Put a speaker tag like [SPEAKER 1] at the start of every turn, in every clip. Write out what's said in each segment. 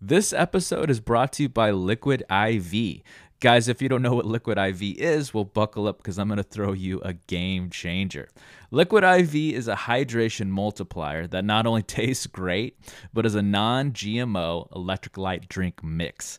[SPEAKER 1] This episode is brought to you by Liquid IV. Guys, if you don't know what Liquid IV is, well, buckle up because I'm going to throw you a game changer. Liquid IV is a hydration multiplier that not only tastes great, but is a non GMO electrolyte drink mix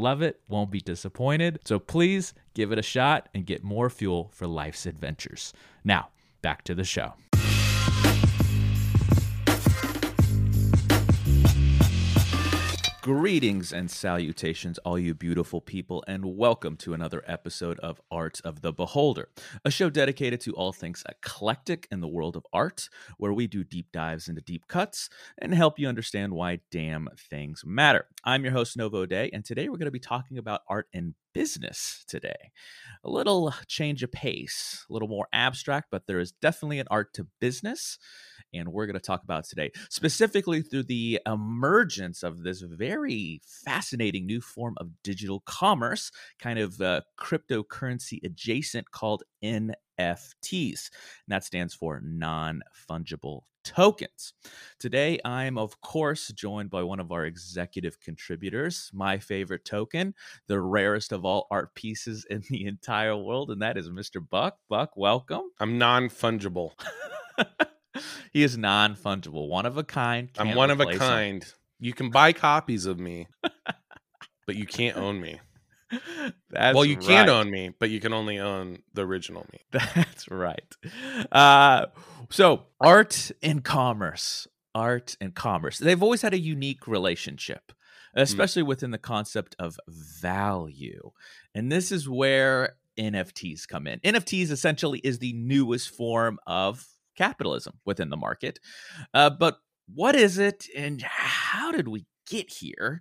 [SPEAKER 1] love it, won't be disappointed. So please give it a shot and get more fuel for life's adventures. Now, back to the show. Greetings and salutations, all you beautiful people, and welcome to another episode of Art of the Beholder, a show dedicated to all things eclectic in the world of art, where we do deep dives into deep cuts and help you understand why damn things matter. I'm your host, Novo Day, and today we're going to be talking about art and business today. A little change of pace, a little more abstract, but there is definitely an art to business and we're going to talk about today, specifically through the emergence of this very fascinating new form of digital commerce, kind of uh, cryptocurrency adjacent called NFTs. And that stands for non fungible tokens. Today, I'm, of course, joined by one of our executive contributors, my favorite token, the rarest of all art pieces in the entire world, and that is Mr. Buck. Buck, welcome.
[SPEAKER 2] I'm non fungible.
[SPEAKER 1] he is non fungible, one of a kind.
[SPEAKER 2] I'm one of a kind. Him. You can buy copies of me, but you can't own me.
[SPEAKER 1] That's
[SPEAKER 2] well, you
[SPEAKER 1] right.
[SPEAKER 2] can own me, but you can only own the original me.
[SPEAKER 1] That's right. Uh, so, art and commerce, art and commerce. They've always had a unique relationship, hmm. especially mm. within the concept of value. And this is where NFTs come in. NFTs essentially is the newest form of capitalism within the market. Uh, but what is it and how did we get here?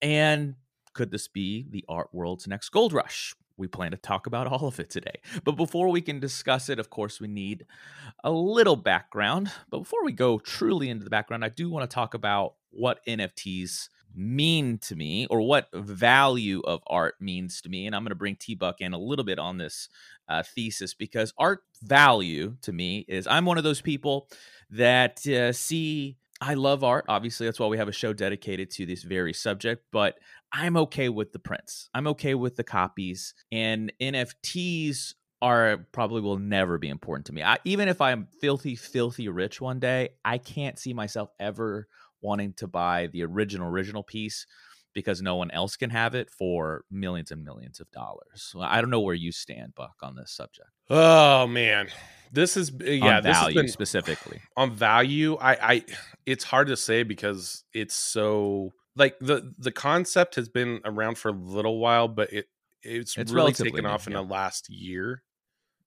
[SPEAKER 1] And could this be the art world's next gold rush? We plan to talk about all of it today. But before we can discuss it, of course, we need a little background. But before we go truly into the background, I do want to talk about what NFTs mean to me or what value of art means to me. And I'm going to bring T Buck in a little bit on this uh, thesis because art value to me is I'm one of those people that uh, see. I love art. Obviously, that's why we have a show dedicated to this very subject, but I'm okay with the prints. I'm okay with the copies. And NFTs are probably will never be important to me. I, even if I'm filthy, filthy rich one day, I can't see myself ever wanting to buy the original original piece because no one else can have it for millions and millions of dollars. I don't know where you stand, Buck, on this subject.
[SPEAKER 2] Oh man, this is yeah,
[SPEAKER 1] on
[SPEAKER 2] this
[SPEAKER 1] value
[SPEAKER 2] been,
[SPEAKER 1] specifically
[SPEAKER 2] on value. I, I, it's hard to say because it's so like the the concept has been around for a little while, but it it's, it's really taken off in the last year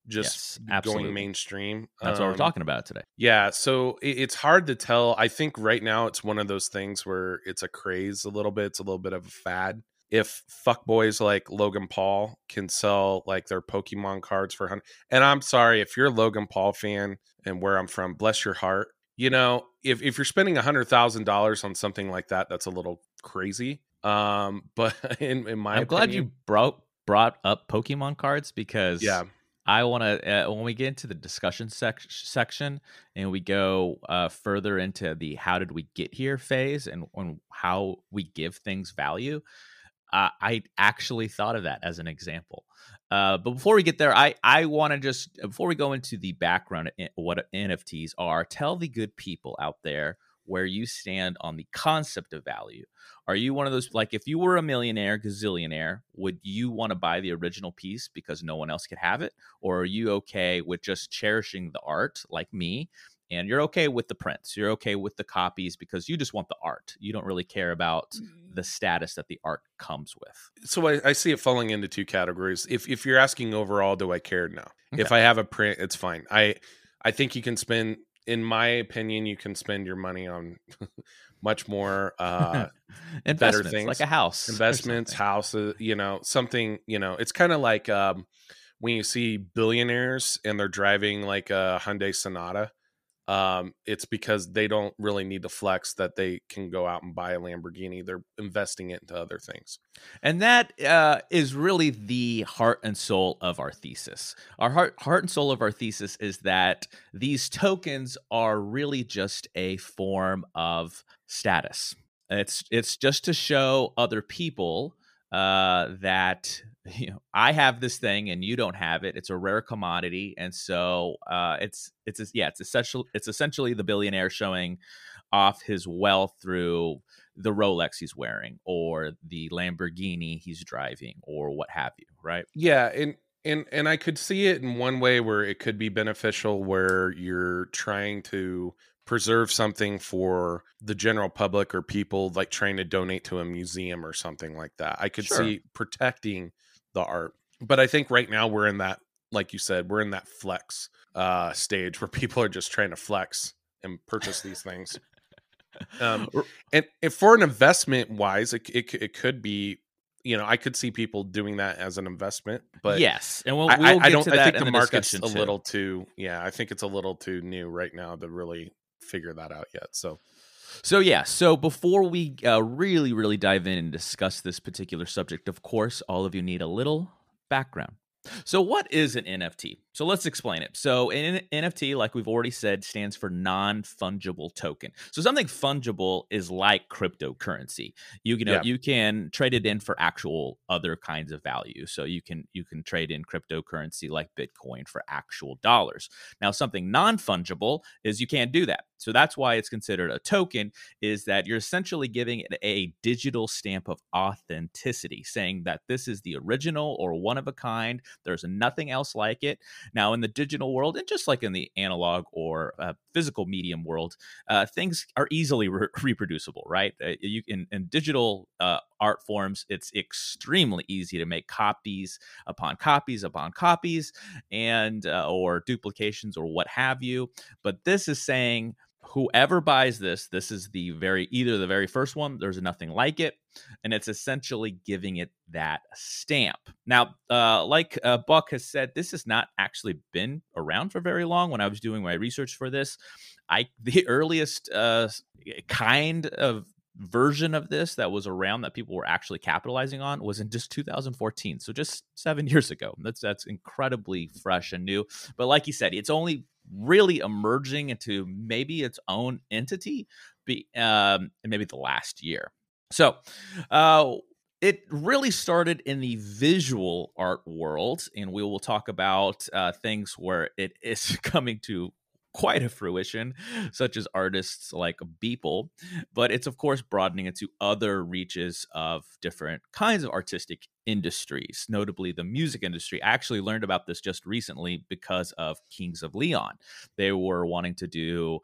[SPEAKER 2] just yes, going mainstream.
[SPEAKER 1] That's um, what we're um, talking about today.
[SPEAKER 2] Yeah, so it, it's hard to tell. I think right now it's one of those things where it's a craze a little bit. It's a little bit of a fad. If fuckboys like Logan Paul can sell like their Pokemon cards for hundred, and I'm sorry if you're a Logan Paul fan and where I'm from, bless your heart. You know, if if you're spending a hundred thousand dollars on something like that, that's a little crazy. Um, but in, in my,
[SPEAKER 1] I'm
[SPEAKER 2] opinion,
[SPEAKER 1] glad you brought brought up Pokemon cards because
[SPEAKER 2] yeah
[SPEAKER 1] I want to uh, when we get into the discussion sec- section and we go uh, further into the how did we get here phase and on how we give things value. Uh, I actually thought of that as an example. Uh, but before we get there, I I want to just before we go into the background what NFTs are, tell the good people out there where you stand on the concept of value. Are you one of those like if you were a millionaire, gazillionaire, would you want to buy the original piece because no one else could have it? Or are you okay with just cherishing the art like me? And you're okay with the prints. You're okay with the copies because you just want the art. You don't really care about the status that the art comes with.
[SPEAKER 2] So I, I see it falling into two categories. If if you're asking overall, do I care? No.
[SPEAKER 1] Okay.
[SPEAKER 2] If I have a print, it's fine. I I think you can spend, in my opinion, you can spend your money on much more uh
[SPEAKER 1] Investments,
[SPEAKER 2] things.
[SPEAKER 1] like a house,
[SPEAKER 2] investments, houses, you know, something, you know, it's kind of like um when you see billionaires and they're driving like a Hyundai Sonata. Um, it's because they don't really need to flex that they can go out and buy a Lamborghini. They're investing it into other things.
[SPEAKER 1] And that uh, is really the heart and soul of our thesis. Our heart, heart and soul of our thesis is that these tokens are really just a form of status. It's it's just to show other people uh, that you know I have this thing and you don't have it. It's a rare commodity, and so uh, it's it's yeah it's essential it's essentially the billionaire showing off his wealth through the Rolex he's wearing or the Lamborghini he's driving or what have you, right?
[SPEAKER 2] Yeah, and and and I could see it in one way where it could be beneficial where you're trying to preserve something for the general public or people like trying to donate to a museum or something like that. I could
[SPEAKER 1] Sure.
[SPEAKER 2] see protecting the art. But I think right now we're in that like you said, we're in that flex uh stage where people are just trying to flex and purchase these things. Um, and, and for an investment wise, it, it it could be, you know, I could see people doing that as an investment, but
[SPEAKER 1] yes, and we'll,
[SPEAKER 2] I,
[SPEAKER 1] we'll
[SPEAKER 2] I,
[SPEAKER 1] get
[SPEAKER 2] I don't. I think
[SPEAKER 1] in
[SPEAKER 2] the
[SPEAKER 1] the
[SPEAKER 2] market's a
[SPEAKER 1] too.
[SPEAKER 2] little too. Yeah, I think it's a little too new right now to really figure that out yet. So
[SPEAKER 1] So yeah, so before we uh, really, really dive in and discuss this particular subject, of course, all of you need a little background. So what is an NFT? So let's explain it. So an NFT, like we've already said, stands for non-fungible token. So something fungible is like cryptocurrency. You can
[SPEAKER 2] Yeah.
[SPEAKER 1] you can trade it in for actual other kinds of value. So you can you can trade in cryptocurrency like Bitcoin for actual dollars. Now something non-fungible is you can't do that. So that's why it's considered a token is that you're essentially giving it a digital stamp of authenticity, saying that this is the original or one of a kind. There's nothing else like it. Now, in the digital world, and just like in the analog or uh, physical medium world, uh, things are easily re- reproducible, right? Uh, you in, in digital uh, art forms, it's extremely easy to make copies upon copies upon copies, and uh, or duplications or what have you. But this is saying whoever buys this, this is the very either the very first one. There's nothing like it, and it's essentially giving it that stamp. Now, uh, like uh, Buck has said, this has not actually been around for very long. When I was doing my research for this, I the earliest uh, kind of version of this that was around that people were actually capitalizing on was in just 2014 so just seven years ago. That's that's incredibly fresh and new but like you said it's only really emerging into maybe its own entity be um maybe the last year. So uh it really started in the visual art world and we will talk about uh, things where it is coming to quite a fruition, such as artists like Beeple, but it's of course broadening into other reaches of different kinds of artistic industries, notably the music industry. I actually learned about this just recently because of Kings of Leon. They were wanting to do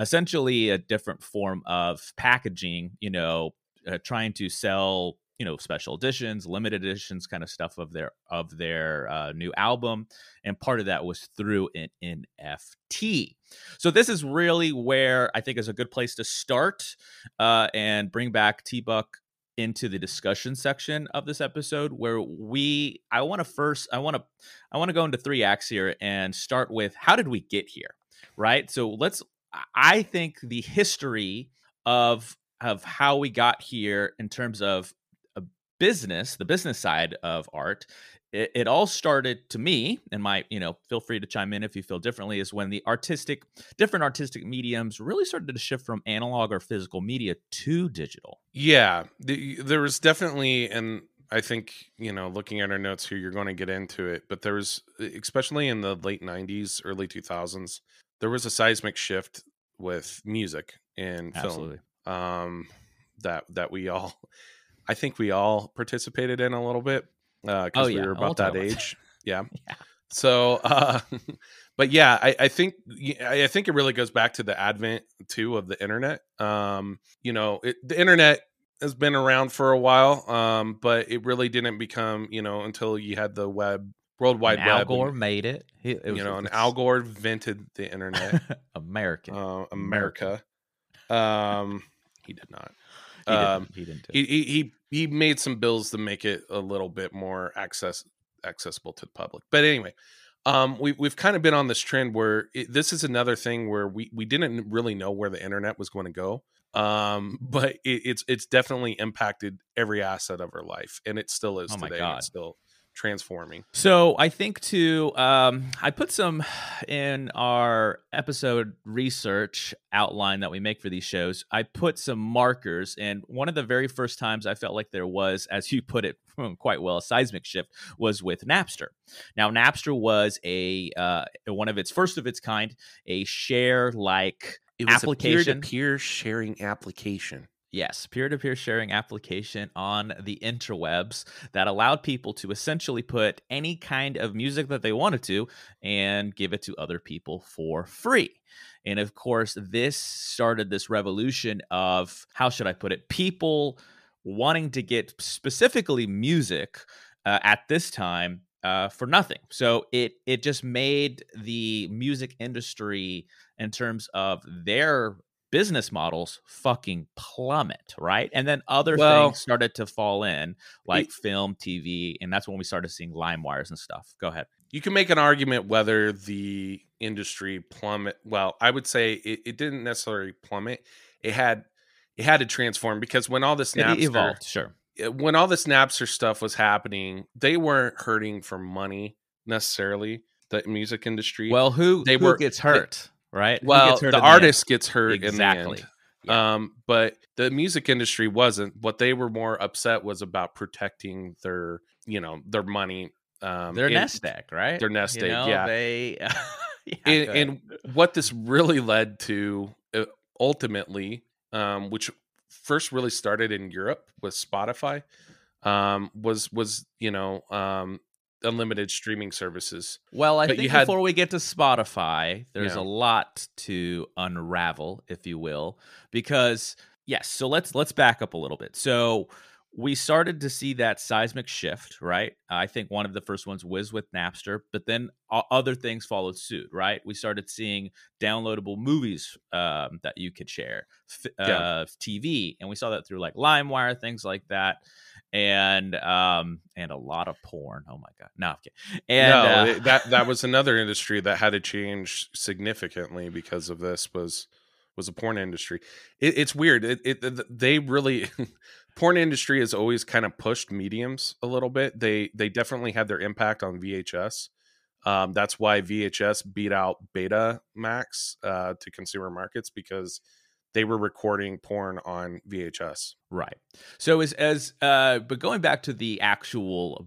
[SPEAKER 1] essentially a different form of packaging, you know, uh, trying to sell you know special editions limited editions kind of stuff of their of their uh, new album and part of that was through an nft so this is really where i think is a good place to start uh, and bring back t-buck into the discussion section of this episode where we i want to first i want to i want to go into three acts here and start with how did we get here right? So let's i think the history of of how we got here in terms of business the business side of art it, it all started to me and my you know feel free to chime in if you feel differently is when the artistic different artistic mediums really started to shift from analog or physical media to digital
[SPEAKER 2] yeah, the, there was definitely, and I think you know, looking at our notes here, you're going to get into it. But there was, especially in the late '90s, early 2000s, there was a seismic shift with music in
[SPEAKER 1] Absolutely.
[SPEAKER 2] film. Um, that that we all, I think we all participated in a little bit because
[SPEAKER 1] Oh,
[SPEAKER 2] we
[SPEAKER 1] yeah.
[SPEAKER 2] were
[SPEAKER 1] We'll
[SPEAKER 2] about that
[SPEAKER 1] about
[SPEAKER 2] age. Yeah.
[SPEAKER 1] Yeah.
[SPEAKER 2] So, uh, but yeah, I, I think I think it really goes back to the advent too of the internet. Um, you know, it, the internet has been around for a while, um, but it really didn't become you know until you had the web, World Wide
[SPEAKER 1] Al
[SPEAKER 2] Web.
[SPEAKER 1] Gore
[SPEAKER 2] and,
[SPEAKER 1] made it. He, it was,
[SPEAKER 2] you know, and Al Gore invented the internet,
[SPEAKER 1] American.
[SPEAKER 2] uh, America. Um, he did not.
[SPEAKER 1] he,
[SPEAKER 2] um,
[SPEAKER 1] didn't, he didn't. do
[SPEAKER 2] He, he he he made some bills to make it a little bit more access accessible to the public. But anyway, um, we we've kind of been on this trend where it, this is another thing where we we didn't really know where the internet was going to go. Um, but it, it's it's definitely impacted every asset of our life, and it still is
[SPEAKER 1] Oh my
[SPEAKER 2] today.
[SPEAKER 1] God.
[SPEAKER 2] It's still transforming.
[SPEAKER 1] So I think to um, I put some in our episode research outline that we make for these shows. I put some markers, and one of the very first times I felt like there was, as you put it quite well, a seismic shift was with Napster. Now Napster was a uh, one of its first of its kind, a share like application.
[SPEAKER 2] a peer sharing application.
[SPEAKER 1] Yes, peer to peer sharing application on the interwebs that allowed people to essentially put any kind of music that they wanted to and give it to other people for free. And of course, this started this revolution of how should I put it? People wanting to get specifically music uh, at this time uh, for nothing. So it it just made the music industry in terms of their business models fucking plummet, right? And then other
[SPEAKER 2] Well-
[SPEAKER 1] things started to fall in, like film, TV, and that's when we started seeing LimeWires and stuff. Go ahead.
[SPEAKER 2] you can make an argument whether the industry plummet well i would say it, it didn't necessarily plummet it had it had to transform because when all this
[SPEAKER 1] It evolved, sure.
[SPEAKER 2] Eh, when all this Napster stuff was happening they weren't hurting for money necessarily the music industry
[SPEAKER 1] Well, who
[SPEAKER 2] they
[SPEAKER 1] who
[SPEAKER 2] were-
[SPEAKER 1] gets hurt, right?
[SPEAKER 2] Well
[SPEAKER 1] gets hurt
[SPEAKER 2] the artist gets hurt
[SPEAKER 1] exactly.
[SPEAKER 2] in the end um but the music industry wasn't what they were more upset was about protecting their you know their money um
[SPEAKER 1] Their nest egg, right?
[SPEAKER 2] their nest
[SPEAKER 1] You
[SPEAKER 2] egg,
[SPEAKER 1] know,
[SPEAKER 2] yeah.
[SPEAKER 1] They, yeah,
[SPEAKER 2] and, and what this really led to uh, ultimately um, which first really started in europe with spotify um, was was you know um, unlimited streaming services
[SPEAKER 1] Well, I
[SPEAKER 2] But
[SPEAKER 1] think
[SPEAKER 2] had-
[SPEAKER 1] before we get to Spotify, there's
[SPEAKER 2] Yeah.
[SPEAKER 1] a lot to unravel, if you will, because yes. So let's let's back up a little bit. So we started to see that seismic shift, right? I think one of the first ones was with Napster, but then other things followed suit, right? We started seeing downloadable movies um, that you could share, f-
[SPEAKER 2] Yeah.
[SPEAKER 1] uh, TV, and we saw that through like LimeWire, things like that. And um and a lot of porn. Oh my god, no. And
[SPEAKER 2] no
[SPEAKER 1] uh,
[SPEAKER 2] it- that that was another industry that had to change significantly because of this was was the porn industry it, it's weird it, it they really porn industry has always kind of pushed mediums a little bit they they definitely had their impact on vhs um, that's why vhs beat out beta max uh, to consumer markets because they were recording porn on vhs
[SPEAKER 1] Right. So as as uh but going back to the actual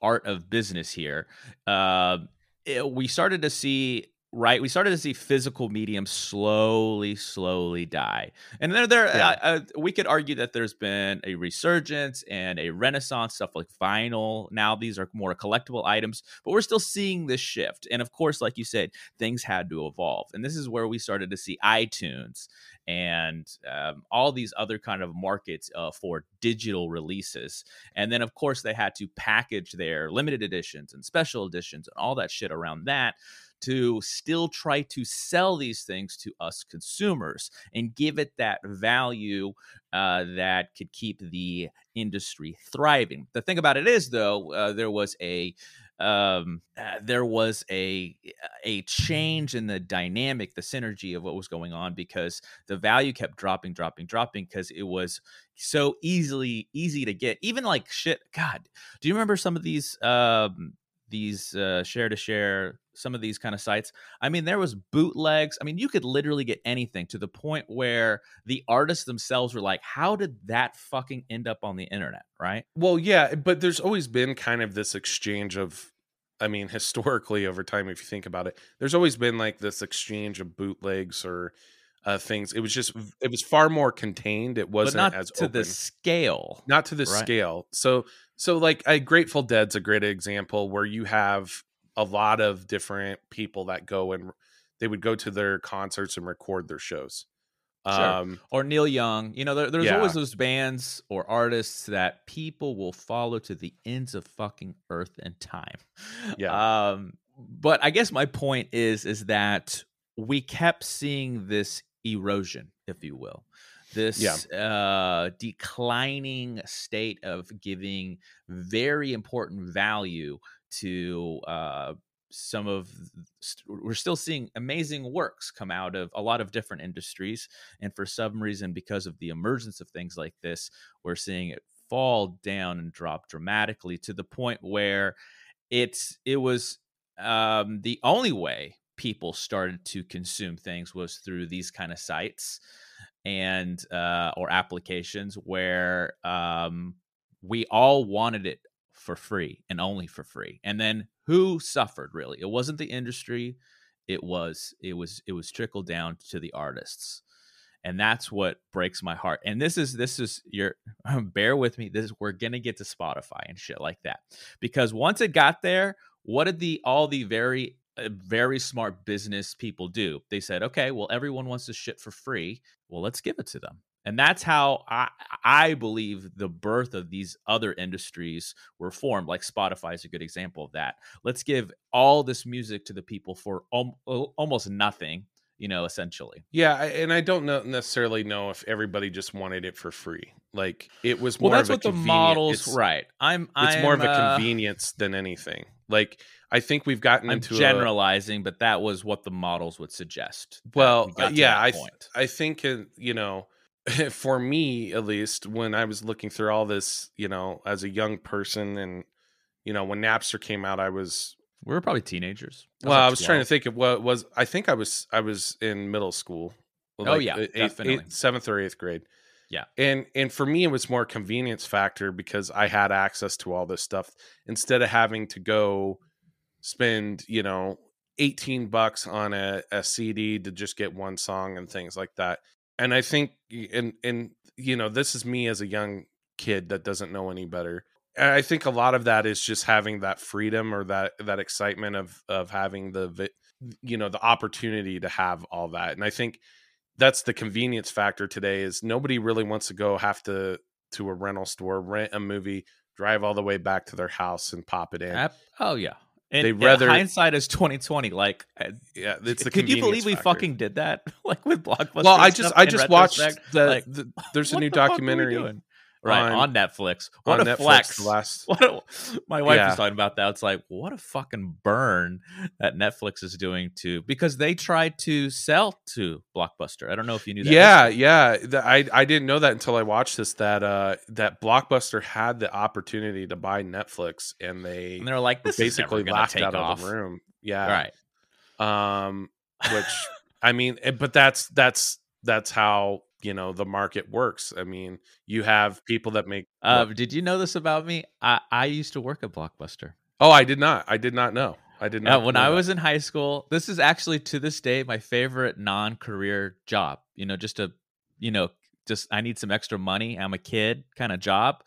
[SPEAKER 1] art of business here, uh it- we started to see right we started to see physical mediums slowly slowly die. And there there
[SPEAKER 2] Yeah.
[SPEAKER 1] uh, uh, we could argue that there's been a resurgence and a renaissance stuff like vinyl. Now these are more collectible items but we're still seeing this shift. And of course like you said things had to evolve. And this is where we started to see itunes and um, all these other kind of markets uh, for digital releases. And then, of course, they had to package their limited editions and special editions and all that shit around that to still try to sell these things to us consumers and give it that value uh, that could keep the industry thriving. The thing about it is, though, uh, there was a um, uh, there was a a change in the dynamic, the synergy of what was going on because the value kept dropping, dropping, dropping because it was so easily easy to get. Even like shit. God, do you remember some of these um, these uh, share to share? Some of these kind of sites. I mean, there was bootlegs. I mean, you could literally get anything to the point where the artists themselves were like, "How did that fucking end up on the internet?" Right?
[SPEAKER 2] Well, yeah, but there's always been kind of this exchange of, I mean, historically over time, if you think about it, there's always been like this exchange of bootlegs or uh, things. It was just it was far more contained. It wasn't
[SPEAKER 1] but not
[SPEAKER 2] as
[SPEAKER 1] to
[SPEAKER 2] open.
[SPEAKER 1] the scale.
[SPEAKER 2] not to the
[SPEAKER 1] right?
[SPEAKER 2] scale. So so like a Grateful Dead's a great example where you have a lot of different people that go and they would go to their concerts and record their shows.
[SPEAKER 1] Sure.
[SPEAKER 2] Um
[SPEAKER 1] or Neil Young. You know, there, there's
[SPEAKER 2] Yeah.
[SPEAKER 1] always those bands or artists that people will follow to the ends of fucking earth and time.
[SPEAKER 2] Yeah.
[SPEAKER 1] Um, but I guess my point is is that we kept seeing this erosion, if you will, this uh, declining state of giving very important value to uh, some of st- we're still seeing amazing works come out of a lot of different industries and for some reason because of the emergence of things like this we're seeing it fall down and drop dramatically to the point where it's it was um the only way people started to consume things was through these kind of sites and uh or applications where um we all wanted it for free and only for free and then who suffered really? It wasn't the industry it was it was it was trickled down to the artists and that's what breaks my heart and this is this is your bear with me this is we're gonna get to spotify and shit like that because once it got there what did the all the very very smart business people do. They said okay well everyone wants this shit for free. Well let's give it to them. And that's how i i believe the birth of these other industries were formed like spotify is a good example of that. Let's give all this music to the people for al- al- almost nothing you know essentially
[SPEAKER 2] yeah, and I don't know necessarily know if everybody just wanted it for free. Like it was more
[SPEAKER 1] well that's
[SPEAKER 2] of a
[SPEAKER 1] what the models
[SPEAKER 2] it's-
[SPEAKER 1] right i'm
[SPEAKER 2] It's more of
[SPEAKER 1] I'm,
[SPEAKER 2] a
[SPEAKER 1] uh,
[SPEAKER 2] convenience than anything. Like I think we've gotten
[SPEAKER 1] i'm
[SPEAKER 2] into a,
[SPEAKER 1] generalizing but that was what the models would suggest
[SPEAKER 2] Well,
[SPEAKER 1] we
[SPEAKER 2] uh, yeah, I th-. I think uh, you know, for me at least, when I was looking through all this, you know, as a young person, and you know, when Napster came out, I was
[SPEAKER 1] we were probably teenagers
[SPEAKER 2] well, I was trying to think of what was. I think I was I was in middle school.
[SPEAKER 1] Oh, yeah,
[SPEAKER 2] eighth-
[SPEAKER 1] definitely.
[SPEAKER 2] eighth- seventh or eighth grade.
[SPEAKER 1] Yeah.
[SPEAKER 2] and and for me, it was more convenience factor because I had access to all this stuff instead of having to go spend you know 18 bucks on a, a cd to just get one song and things like that and i think and and you know this is me as a young kid that doesn't know any better i think a lot of that is just having that freedom or that that excitement of of having the you know the opportunity to have all that and i think that's the convenience factor today is nobody really wants to go have to to a rental store rent a movie drive all the way back to their house and pop it in
[SPEAKER 1] oh yeah and,
[SPEAKER 2] They rather-
[SPEAKER 1] hindsight is 2020 like uh,
[SPEAKER 2] yeah it's the
[SPEAKER 1] could you believe we
[SPEAKER 2] factor.
[SPEAKER 1] fucking did that like with blockbuster
[SPEAKER 2] well i just i just watched the,
[SPEAKER 1] Like,
[SPEAKER 2] the there's a new
[SPEAKER 1] the fuck were we
[SPEAKER 2] documentary
[SPEAKER 1] doing? Right
[SPEAKER 2] on-
[SPEAKER 1] on, netflix. What
[SPEAKER 2] on
[SPEAKER 1] a
[SPEAKER 2] Netflix
[SPEAKER 1] flex.
[SPEAKER 2] last
[SPEAKER 1] what a, my wife
[SPEAKER 2] Yeah.
[SPEAKER 1] was talking about that. It's like what a fucking burn that netflix is doing to because they tried to sell to blockbuster. I don't know if you knew that
[SPEAKER 2] yeah yeah. The, i i didn't know that until i watched this that uh that blockbuster had the opportunity to buy netflix and they
[SPEAKER 1] and they're like this
[SPEAKER 2] basically laughed out
[SPEAKER 1] off.
[SPEAKER 2] of the room. Yeah.
[SPEAKER 1] Right.
[SPEAKER 2] Um which i mean eh, but that's that's that's how you know the market works i mean you have people that make
[SPEAKER 1] uh, did you know this about me i i used to work at blockbuster
[SPEAKER 2] oh i did not i did not know i did
[SPEAKER 1] Yeah,
[SPEAKER 2] not
[SPEAKER 1] when I
[SPEAKER 2] that.
[SPEAKER 1] was in high school, this is actually to this day my favorite non-career job. You know, just a, you know, just I need some extra money. I'm a kid kind of job.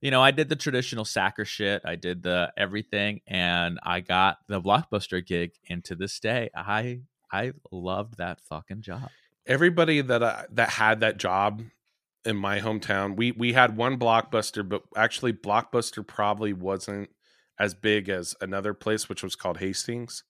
[SPEAKER 1] You know, I did the traditional sacker shit. I did the everything, and I got the blockbuster gig. And to this day, I I loved that fucking job.
[SPEAKER 2] Everybody that I, that had that job in my hometown we we had one blockbuster but actually blockbuster probably wasn't as big as another place which was called hastings.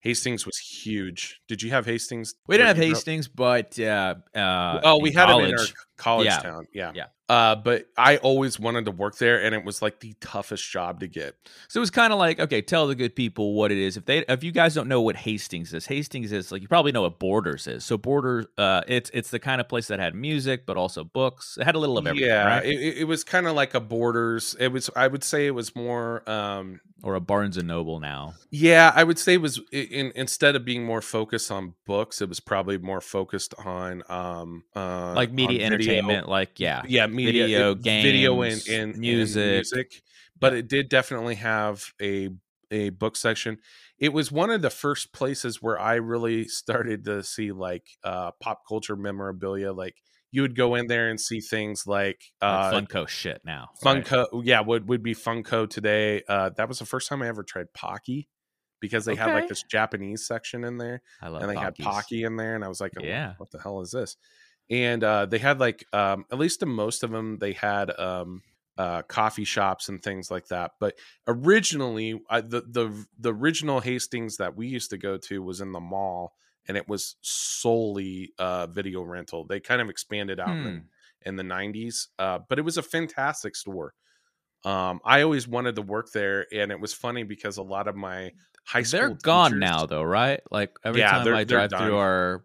[SPEAKER 2] Hastings was huge. Did you have hastings
[SPEAKER 1] We didn't have
[SPEAKER 2] you grew up?
[SPEAKER 1] Hastings, but uh, uh,
[SPEAKER 2] oh we had it in our
[SPEAKER 1] college- Yeah.
[SPEAKER 2] town yeah
[SPEAKER 1] Yeah.
[SPEAKER 2] uh but i always wanted to work there and it was like the toughest job to get
[SPEAKER 1] So it was kind of like, okay, tell the good people what it is. If they, if you guys don't know what Hastings is, Hastings is like you probably know what Borders is. So Borders, uh, it's it's the kind of place that had music, but also books. It had a little of everything,
[SPEAKER 2] yeah
[SPEAKER 1] right?
[SPEAKER 2] it, it- was kind of like a borders it was i would say it was more um
[SPEAKER 1] or a Barnes and Noble now.
[SPEAKER 2] Yeah, I would say it was in instead of being more focused on books, it was probably more focused on um uh
[SPEAKER 1] like media
[SPEAKER 2] video.
[SPEAKER 1] Entertainment, like yeah,
[SPEAKER 2] Yeah, media,
[SPEAKER 1] Video,
[SPEAKER 2] it- video and,
[SPEAKER 1] games,
[SPEAKER 2] and and
[SPEAKER 1] music.
[SPEAKER 2] music. But it did definitely have a a book section. It was one of the first places where I really started to see like uh, pop culture memorabilia. Like you would go in there and see things like, uh,
[SPEAKER 1] like Funko shit now.
[SPEAKER 2] Funko, right? yeah, would would be Funko today. Uh, that was the first time I ever tried Pocky because they okay. had like this Japanese section in there,
[SPEAKER 1] I love
[SPEAKER 2] and they
[SPEAKER 1] Pockies.
[SPEAKER 2] had Pocky in there, and I was like,
[SPEAKER 1] yeah,
[SPEAKER 2] what the hell is this? And uh, they had like, um, at least in most of them, they had um, uh, coffee shops and things like that. But originally, I, the the the original Hastings that we used to go to was in the mall, and it was solely uh, video rental. They kind of expanded out
[SPEAKER 1] Hmm.
[SPEAKER 2] in, in the '90s, uh, but it was a fantastic store. Um, I always wanted to work there, and it was funny because a lot of my high school
[SPEAKER 1] They're gone
[SPEAKER 2] teachers-
[SPEAKER 1] now, though, right? Like every
[SPEAKER 2] Yeah,
[SPEAKER 1] time I drive
[SPEAKER 2] done.
[SPEAKER 1] through our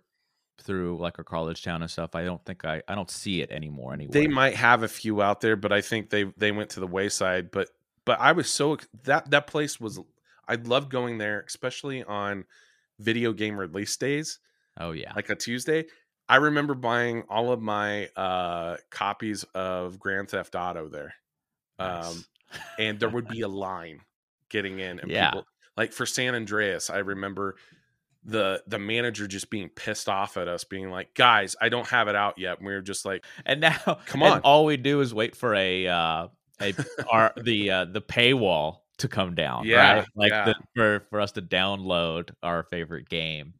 [SPEAKER 1] through like a college town and stuff, I don't think I I don't see it anymore anywhere.
[SPEAKER 2] They might have a few out there, but I think they they went to the wayside. But but I was so that that place was I loved going there, especially on video game release days,
[SPEAKER 1] oh yeah,
[SPEAKER 2] like a Tuesday. I remember buying all of my uh copies of Grand Theft Auto there. Um and there would be a line getting in and
[SPEAKER 1] Yeah.
[SPEAKER 2] people like for San Andreas, I remember the the manager just being pissed off at us being like, "Guys, I don't have it out yet." And we were just like,
[SPEAKER 1] and now
[SPEAKER 2] Come on.
[SPEAKER 1] all we do is wait for a uh a our the uh the paywall to come down
[SPEAKER 2] Yeah,
[SPEAKER 1] right like
[SPEAKER 2] yeah.
[SPEAKER 1] the, for for us to download our favorite game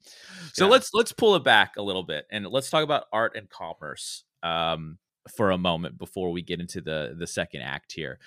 [SPEAKER 1] so
[SPEAKER 2] Yeah.
[SPEAKER 1] let's let's pull it back a little bit and let's talk about art and commerce um for a moment before we get into the the second act here.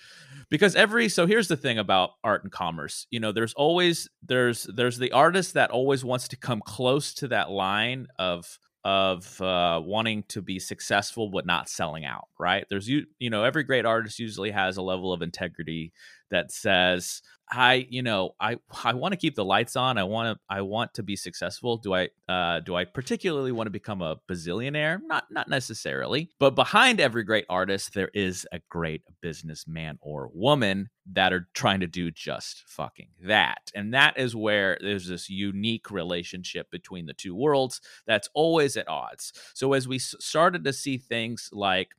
[SPEAKER 1] Because every so here's the thing about art and commerce. You know there's always there's there's the artist that always wants to come close to that line of of uh, wanting to be successful but not selling out right? There's you you know every great artist usually has a level of integrity that says i you know i i want to keep the lights on i want to i want to be successful do i uh do i particularly want to become a bazillionaire? Not not necessarily but behind every great artist there is a great businessman or woman that are trying to do just fucking that and that is where there's this unique relationship between the two worlds that's always at odds. So as we started to see things like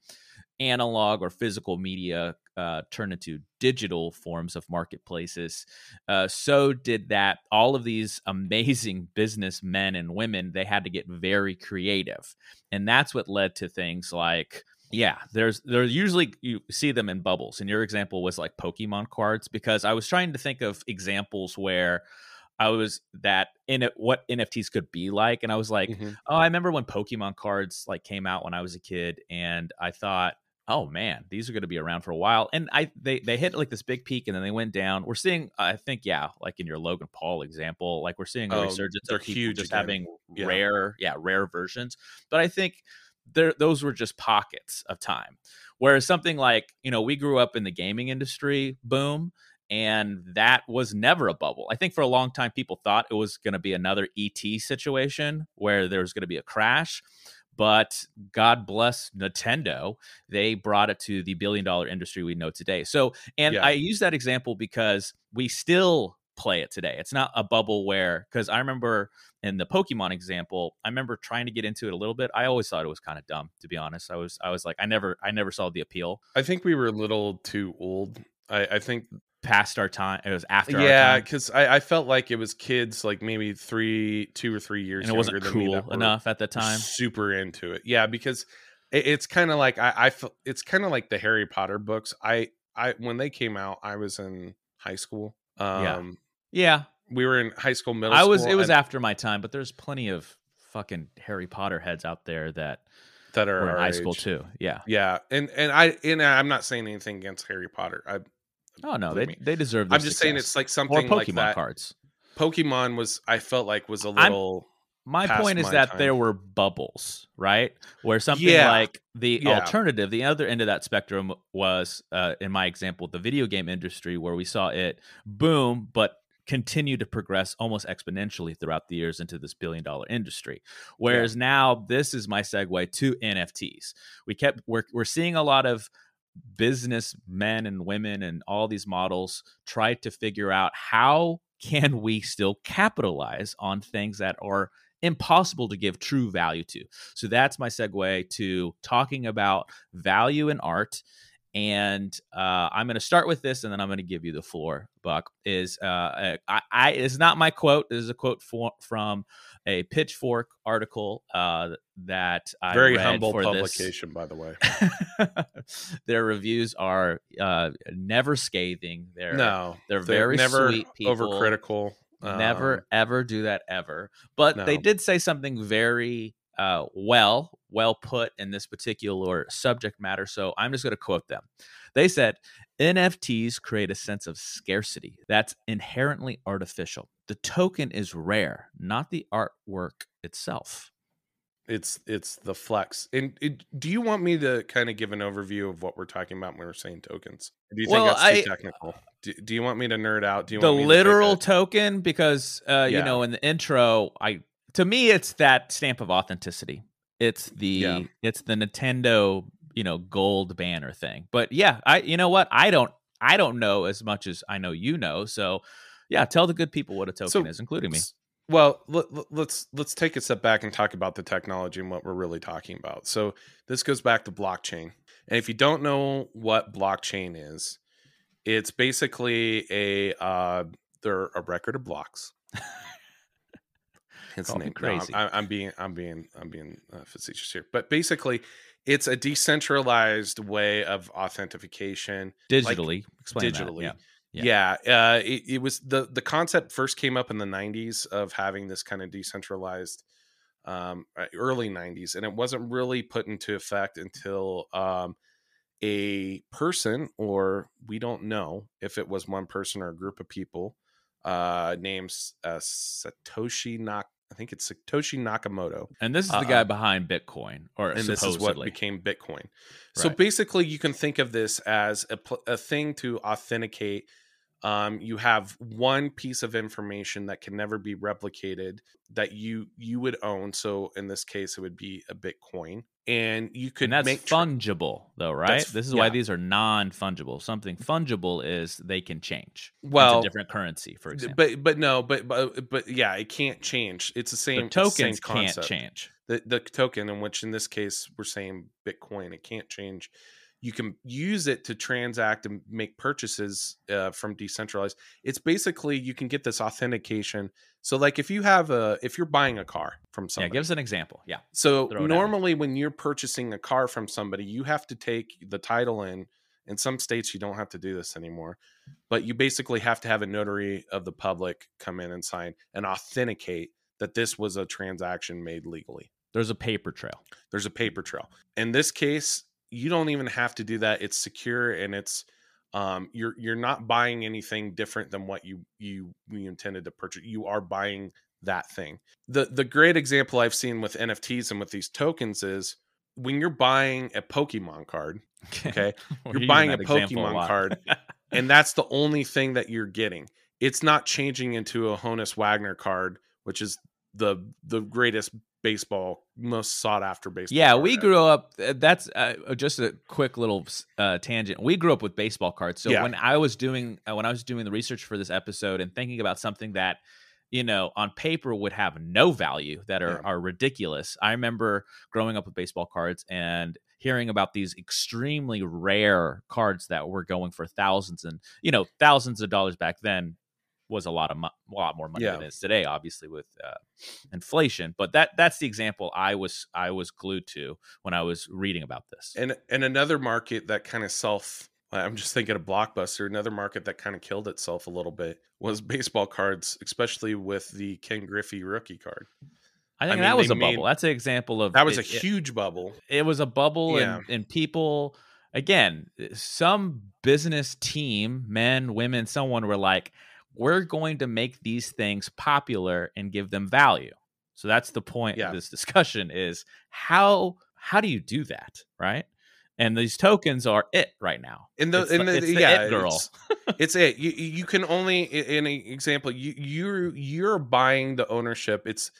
[SPEAKER 1] analog or physical media uh, turn into digital forms of marketplaces. Uh, so did that. All of these amazing businessmen and women, they had to get very creative, and that's what led to things like. Yeah, there's there's usually you see them in bubbles. And your example was like Pokemon cards because I was trying to think of examples where I was that in it what NFTs could be like, and I was like,
[SPEAKER 2] Mhm.
[SPEAKER 1] oh, I remember when Pokemon cards like came out when I was a kid, and I thought, oh man, these are going to be around for a while. And I they they hit like this big peak, and then they went down. We're seeing, I think, yeah, like in your Logan Paul example, like we're seeing a
[SPEAKER 2] Oh,
[SPEAKER 1] resurgence
[SPEAKER 2] they're
[SPEAKER 1] of people
[SPEAKER 2] huge
[SPEAKER 1] just
[SPEAKER 2] again.
[SPEAKER 1] having
[SPEAKER 2] Yeah.
[SPEAKER 1] rare, yeah, rare versions. But I think there those were just pockets of time. Whereas something like you know we grew up in the gaming industry boom. And that was never a bubble. I think for a long time, people thought it was going to be another ET situation where there was going to be a crash. But God bless Nintendo, they brought it to the billion dollar industry we know today. So, and
[SPEAKER 2] Yeah.
[SPEAKER 1] I use that example because we still play it today. It's not a bubble where, because I remember in the Pokemon example, I remember trying to get into it a little bit. I always thought it was kind of dumb, to be honest. I was, I was like, I never, I never saw the appeal.
[SPEAKER 2] I think we were a little too old. I, I think
[SPEAKER 1] Past our time, it was after.
[SPEAKER 2] yeah, because I, I felt like it was kids like maybe three, two or three years,
[SPEAKER 1] and it wasn't
[SPEAKER 2] than
[SPEAKER 1] cool enough at the time.
[SPEAKER 2] Super into it, yeah. Because it, it's kind of like I, I feel it's kind of like the Harry Potter books. I, I when they came out, I was in high school. Um,
[SPEAKER 1] Yeah. Yeah,
[SPEAKER 2] we were in high school, middle.
[SPEAKER 1] I was.
[SPEAKER 2] school,
[SPEAKER 1] It was after my time, but there's plenty of fucking Harry Potter heads out there that
[SPEAKER 2] that are
[SPEAKER 1] in high school too. Yeah.
[SPEAKER 2] Yeah, and and I and I'm not saying anything against Harry Potter. I
[SPEAKER 1] Oh no, they they deserve.
[SPEAKER 2] This.
[SPEAKER 1] I'm
[SPEAKER 2] just saying it's like
[SPEAKER 1] or
[SPEAKER 2] something
[SPEAKER 1] Pokemon
[SPEAKER 2] like that.
[SPEAKER 1] cards.
[SPEAKER 2] Pokemon was I felt like was a little
[SPEAKER 1] My
[SPEAKER 2] past
[SPEAKER 1] point is
[SPEAKER 2] my
[SPEAKER 1] that
[SPEAKER 2] time.
[SPEAKER 1] there were bubbles, right? Where something
[SPEAKER 2] Yeah.
[SPEAKER 1] like the
[SPEAKER 2] Yeah.
[SPEAKER 1] alternative, the other end of that spectrum was, uh, in my example, the video game industry, where we saw it boom, but continue to progress almost exponentially throughout the years into this billion dollar industry. Whereas now, this is my segue to NFTs. We kept we're we're seeing a lot of business men and women and all these models try to figure out how can we still capitalize on things that are impossible to give true value to. So that's my segue to talking about value in art and uh, I'm going to start with this, and then I'm going to give you the floor. Buck is uh, I, I is not my quote. This is a quote for, from a Pitchfork article uh, that I
[SPEAKER 2] Very
[SPEAKER 1] read
[SPEAKER 2] humble
[SPEAKER 1] for
[SPEAKER 2] publication, by the way.
[SPEAKER 1] Their reviews are uh, never scathing. They're
[SPEAKER 2] No,
[SPEAKER 1] they're very
[SPEAKER 2] never
[SPEAKER 1] sweet people.
[SPEAKER 2] overcritical.
[SPEAKER 1] never
[SPEAKER 2] Um,
[SPEAKER 1] ever do that ever. But they did say something very uh, well, well put in this particular subject matter. So I'm just going to quote them. They said NFTs create a sense of scarcity that's inherently artificial. The token is rare, not the artwork itself.
[SPEAKER 2] it's it's the flex. And it, do you want me to kind of give an overview of what we're talking about when we're saying tokens? Do you think
[SPEAKER 1] Well,
[SPEAKER 2] that's
[SPEAKER 1] I-
[SPEAKER 2] too technical? Do, do you want me to nerd out? Do you
[SPEAKER 1] the
[SPEAKER 2] want me to take
[SPEAKER 1] literal
[SPEAKER 2] a-
[SPEAKER 1] token because uh you know in the intro i to me it's that stamp of authenticity it's the
[SPEAKER 2] Yeah.
[SPEAKER 1] it's the nintendo you know gold banner thing but yeah i you know what i don't i don't know as much as i know you know so yeah tell the good people what a token
[SPEAKER 2] So,
[SPEAKER 1] is including me
[SPEAKER 2] Well, let, let- let's let's take a step back and talk about the technology and what we're really talking about. So this goes back to blockchain. And if you don't know what blockchain is, it's basically a uh, they're a record of blocks. It's
[SPEAKER 1] Call me
[SPEAKER 2] no,
[SPEAKER 1] crazy.
[SPEAKER 2] I'm, I'm being I'm being I'm being uh, facetious here, but basically, it's a decentralized way of authentication
[SPEAKER 1] digitally explain that,
[SPEAKER 2] digitally.
[SPEAKER 1] yeah.
[SPEAKER 2] Yeah, uh, it, it was the the concept first came up in the '90s of having this kind of decentralized, um, uh, early '90s, and it wasn't really put into effect until um, a person, or we don't know if it was one person or a group of people, uh, named uh, Satoshi Nak. I think it's Satoshi Nakamoto
[SPEAKER 1] and this is the
[SPEAKER 2] Uh,
[SPEAKER 1] guy behind bitcoin or
[SPEAKER 2] and this is what became Bitcoin. So basically, you can think of this as a, a thing to authenticate. Um, you have one piece of information that can never be replicated that you you would own. So in this case, it would be a Bitcoin, and you could
[SPEAKER 1] and that's
[SPEAKER 2] make
[SPEAKER 1] fungible though right
[SPEAKER 2] That's-
[SPEAKER 1] this is why
[SPEAKER 2] yeah.
[SPEAKER 1] these are non-fungible something fungible is they can change
[SPEAKER 2] well,
[SPEAKER 1] different currency for example
[SPEAKER 2] but but no, but but but yeah, it can't change. It's the same
[SPEAKER 1] the
[SPEAKER 2] it's the same
[SPEAKER 1] tokens can't change
[SPEAKER 2] the the token in which in this case we're saying bitcoin it can't change you can use it to transact and make purchases uh, from decentralized it's basically you can get this authentication so like if you have a if you're buying a car from somebody yeah
[SPEAKER 1] give us an example yeah
[SPEAKER 2] so
[SPEAKER 1] throw it at me.
[SPEAKER 2] normally when you're purchasing a car from somebody you have to take the title in in some states you don't have to do this anymore but you basically have to have a notary of the public come in and sign and authenticate that this was a transaction made legally
[SPEAKER 1] there's a paper trail
[SPEAKER 2] there's a paper trail. In this case, you don't even have to do that. It's secure and it's um you're you're not buying anything different than what you you you intended to purchase. You are buying that thing. The the great example I've seen with NFTs and with these tokens is when you're buying a Pokemon card, okay, You're buying a Pokemon
[SPEAKER 1] lot.
[SPEAKER 2] card. and that's the only thing that you're getting. It's not changing into a Honus Wagner card, which is the the greatest baseball, most sought after baseball.
[SPEAKER 1] yeah we
[SPEAKER 2] ever.
[SPEAKER 1] grew up uh, that's uh, just a quick little uh, tangent we grew up with baseball cards so
[SPEAKER 2] Yeah.
[SPEAKER 1] when i was doing uh, when i was doing the research for this episode and thinking about something that you know on paper would have no value that are,
[SPEAKER 2] Yeah.
[SPEAKER 1] are ridiculous i remember growing up with baseball cards and hearing about these extremely rare cards that were going for thousands and you know thousands of dollars back then was a lot of mo- a lot more money than
[SPEAKER 2] Yeah.
[SPEAKER 1] it is today obviously with uh, inflation but that that's the example i was i was glued to when i was reading about this
[SPEAKER 2] and and another market that kind of self i'm just thinking of blockbuster another market that kind of killed itself a little bit was baseball cards especially with the ken griffey rookie card
[SPEAKER 1] i think
[SPEAKER 2] mean,
[SPEAKER 1] that was a bubble that's an example of
[SPEAKER 2] that was
[SPEAKER 1] it,
[SPEAKER 2] a huge bubble
[SPEAKER 1] it, it was a bubble
[SPEAKER 2] Yeah.
[SPEAKER 1] and, and people again some business team men women someone were like we're going to make these things popular and give them value. So that's the point
[SPEAKER 2] Yeah.
[SPEAKER 1] of this discussion is how how do you do that right? And these tokens are it right now.
[SPEAKER 2] In the
[SPEAKER 1] It's
[SPEAKER 2] in
[SPEAKER 1] the-
[SPEAKER 2] the,
[SPEAKER 1] it's the
[SPEAKER 2] yeah
[SPEAKER 1] it girl.
[SPEAKER 2] it's, it's it. You you can only in an example you you're you're buying the ownership. It's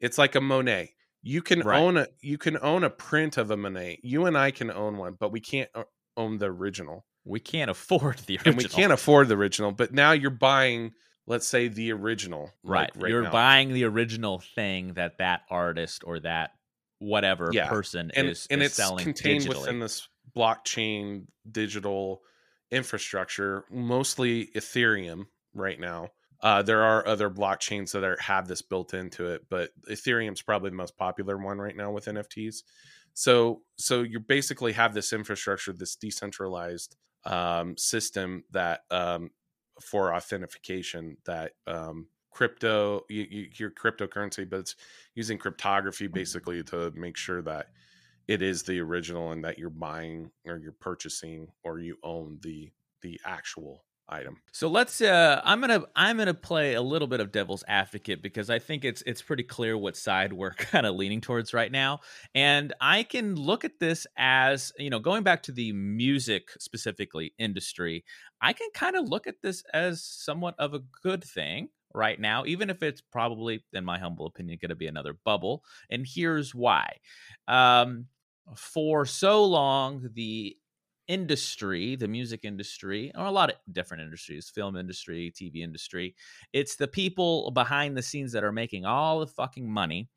[SPEAKER 2] it's like a monet. You can
[SPEAKER 1] Right.
[SPEAKER 2] own a you can own a print of a monet. You and i can own one but we can't uh, own the original
[SPEAKER 1] we can't afford the original.
[SPEAKER 2] and we can't afford the original but now you're buying let's say the original like,
[SPEAKER 1] right, you're
[SPEAKER 2] now.
[SPEAKER 1] buying the original thing that that artist or that whatever
[SPEAKER 2] Yeah,
[SPEAKER 1] person
[SPEAKER 2] and
[SPEAKER 1] is,
[SPEAKER 2] and
[SPEAKER 1] is
[SPEAKER 2] it's
[SPEAKER 1] selling
[SPEAKER 2] contained
[SPEAKER 1] digitally.
[SPEAKER 2] within this blockchain digital infrastructure, mostly Ethereum right now. Uh, there are other blockchains that are, have this built into it, but Ethereum's probably the most popular one right now with NFTs. So, so you basically have this infrastructure, this decentralized um, system that um, for authentication that um, crypto you, you, your cryptocurrency, but it's using cryptography basically to make sure that it is the original and that you're buying or you're purchasing or you own the the actual item.
[SPEAKER 1] So let's uh I'm going to I'm going to play a little bit of devil's advocate because I think it's it's pretty clear what side we're kind of leaning towards right now and I can look at this as, you know, going back to the music specifically industry, I can kind of look at this as somewhat of a good thing right now, even if it's probably, in my humble opinion, going to be another bubble. And here's why. Um, for so long, the industry, the music industry, or a lot of different industries, film industry, TV industry, it's the people behind the scenes that are making all the fucking money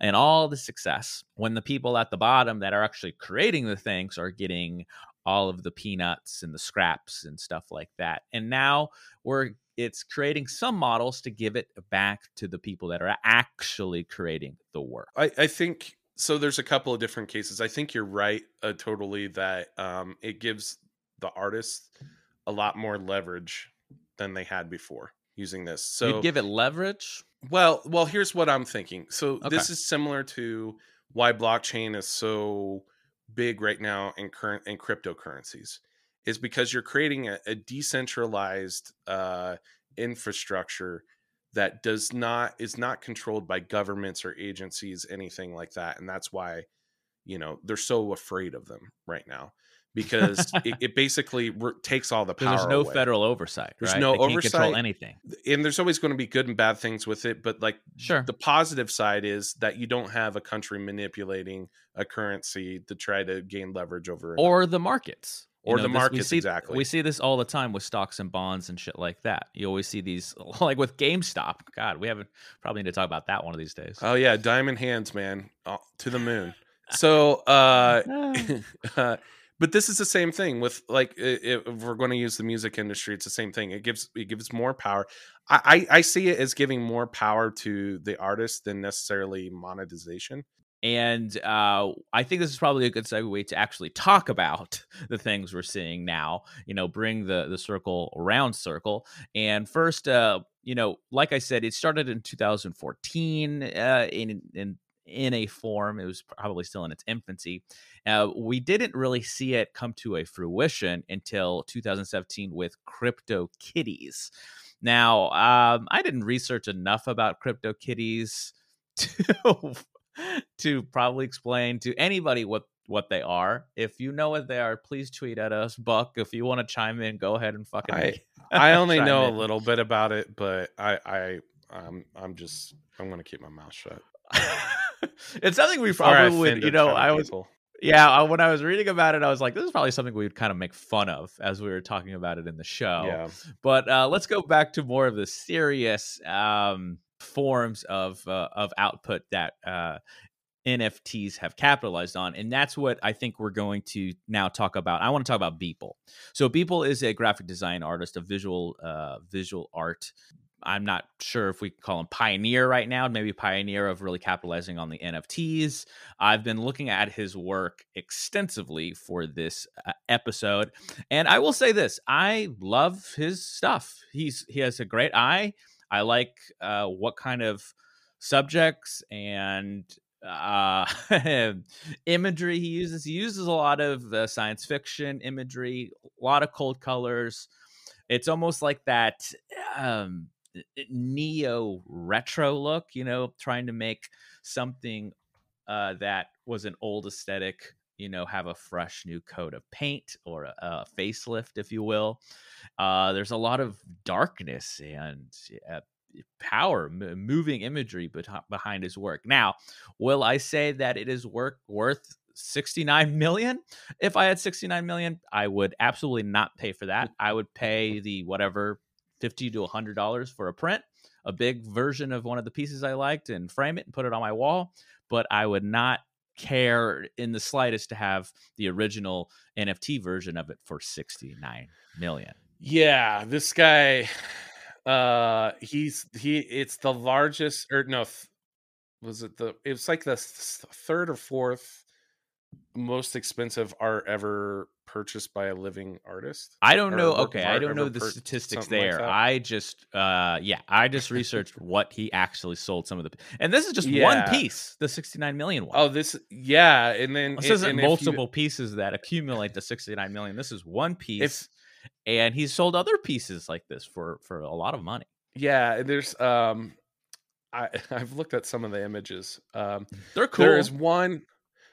[SPEAKER 1] and all the success when the people at the bottom that are actually creating the things are getting all of the peanuts and the scraps and stuff like that. And now we're it's creating some models to give it back to the people that are actually creating the work.
[SPEAKER 2] I, I think so there's a couple of different cases. I think you're right uh, totally that um, it gives the artists a lot more leverage than they had before using this. So
[SPEAKER 1] You'd give it leverage?
[SPEAKER 2] Well, well, here's what I'm thinking. So okay. this is similar to why blockchain is so big right now in current in cryptocurrencies is because you're creating a, a decentralized uh, infrastructure that does not is not controlled by governments or agencies anything like that and that's why you know they're so afraid of them right now because it, it, basically re- takes all the power.
[SPEAKER 1] There's no
[SPEAKER 2] away.
[SPEAKER 1] federal oversight.
[SPEAKER 2] There's
[SPEAKER 1] right?
[SPEAKER 2] no
[SPEAKER 1] they
[SPEAKER 2] oversight.
[SPEAKER 1] control anything,
[SPEAKER 2] and there's always going to be good and bad things with it. But like,
[SPEAKER 1] sure,
[SPEAKER 2] the positive side is that you don't have a country manipulating a currency to try to gain leverage over,
[SPEAKER 1] or the markets
[SPEAKER 2] or
[SPEAKER 1] know,
[SPEAKER 2] the markets
[SPEAKER 1] we see,
[SPEAKER 2] exactly.
[SPEAKER 1] We see this all the time with stocks and bonds and shit like that. You always see these, like with GameStop. God, we haven't probably need to talk about that one of these days.
[SPEAKER 2] Oh yeah, diamond hands, man, oh, to the moon. So, uh, uh, but this is the same thing with like if we're going to use the music industry, it's the same thing. It gives it gives more power. I, I, I see it as giving more power to the artist than necessarily monetization.
[SPEAKER 1] And uh, I think this is probably a good segue to actually talk about the things we're seeing now. You know, bring the the circle around circle. And first, uh, you know, like I said, it started in 2014 uh, in in in a form. It was probably still in its infancy. Uh, we didn't really see it come to a fruition until 2017 with Crypto Kitties. Now, um, I didn't research enough about Crypto Kitties to to probably explain to anybody what what they are. If you know what they are, please tweet at us. Buck, if you want to chime in, go ahead and fucking.
[SPEAKER 2] I, I only know in. a little bit about it, but I I um, I'm just I'm gonna keep my mouth shut.
[SPEAKER 1] it's something we probably would, you know. I was people. yeah. When I was reading about it, I was like, this is probably something we would kind of make fun of as we were talking about it in the show.
[SPEAKER 2] Yeah.
[SPEAKER 1] But uh, let's go back to more of the serious. Um, forms of uh, of output that uh, NFTs have capitalized on, and that's what I think we're going to now talk about. I want to talk about Beeple. So Beeple is a graphic design artist, a visual uh, visual art. I'm not sure if we call him pioneer right now, maybe pioneer of really capitalizing on the NFTs. I've been looking at his work extensively for this uh, episode, and I will say this: I love his stuff. He's he has a great eye I like uh, what kind of subjects and uh, imagery he uses. He uses a lot of uh, science fiction imagery, a lot of cold colors. It's almost like that um, neo retro look, you know, trying to make something uh, that was an old aesthetic you know have a fresh new coat of paint or a, a facelift if you will uh, there's a lot of darkness and uh, power, m- moving imagery behind his work. Now, will I say that it is work worth 69 million? If I had 69 million, I would absolutely not pay for that. I would pay the whatever 50 to 100 dollars for a print, a big version of one of the pieces I liked and frame it and put it on my wall, but I would not care in the slightest to have the original NFT version of it for 69 million.
[SPEAKER 2] Yeah, this guy uh he's he it's the largest or no th- was it the it's like the th- third or fourth most expensive art ever purchased by a living artist.
[SPEAKER 1] I don't know. Okay, I don't know the
[SPEAKER 2] per-
[SPEAKER 1] statistics
[SPEAKER 2] something like
[SPEAKER 1] there. I just, uh, yeah, I just researched what he actually sold some of the, and this is just one piece, the 69 million one.
[SPEAKER 2] Oh, this yeah, and then
[SPEAKER 1] this
[SPEAKER 2] and-
[SPEAKER 1] isn't
[SPEAKER 2] if you-
[SPEAKER 1] multiple pieces that accumulate the 69 million. This is one piece, and he's sold other pieces like this for for a lot of money.
[SPEAKER 2] yeah, there's um I I've looked at some of the images. Um
[SPEAKER 1] They're cool.
[SPEAKER 2] There is one.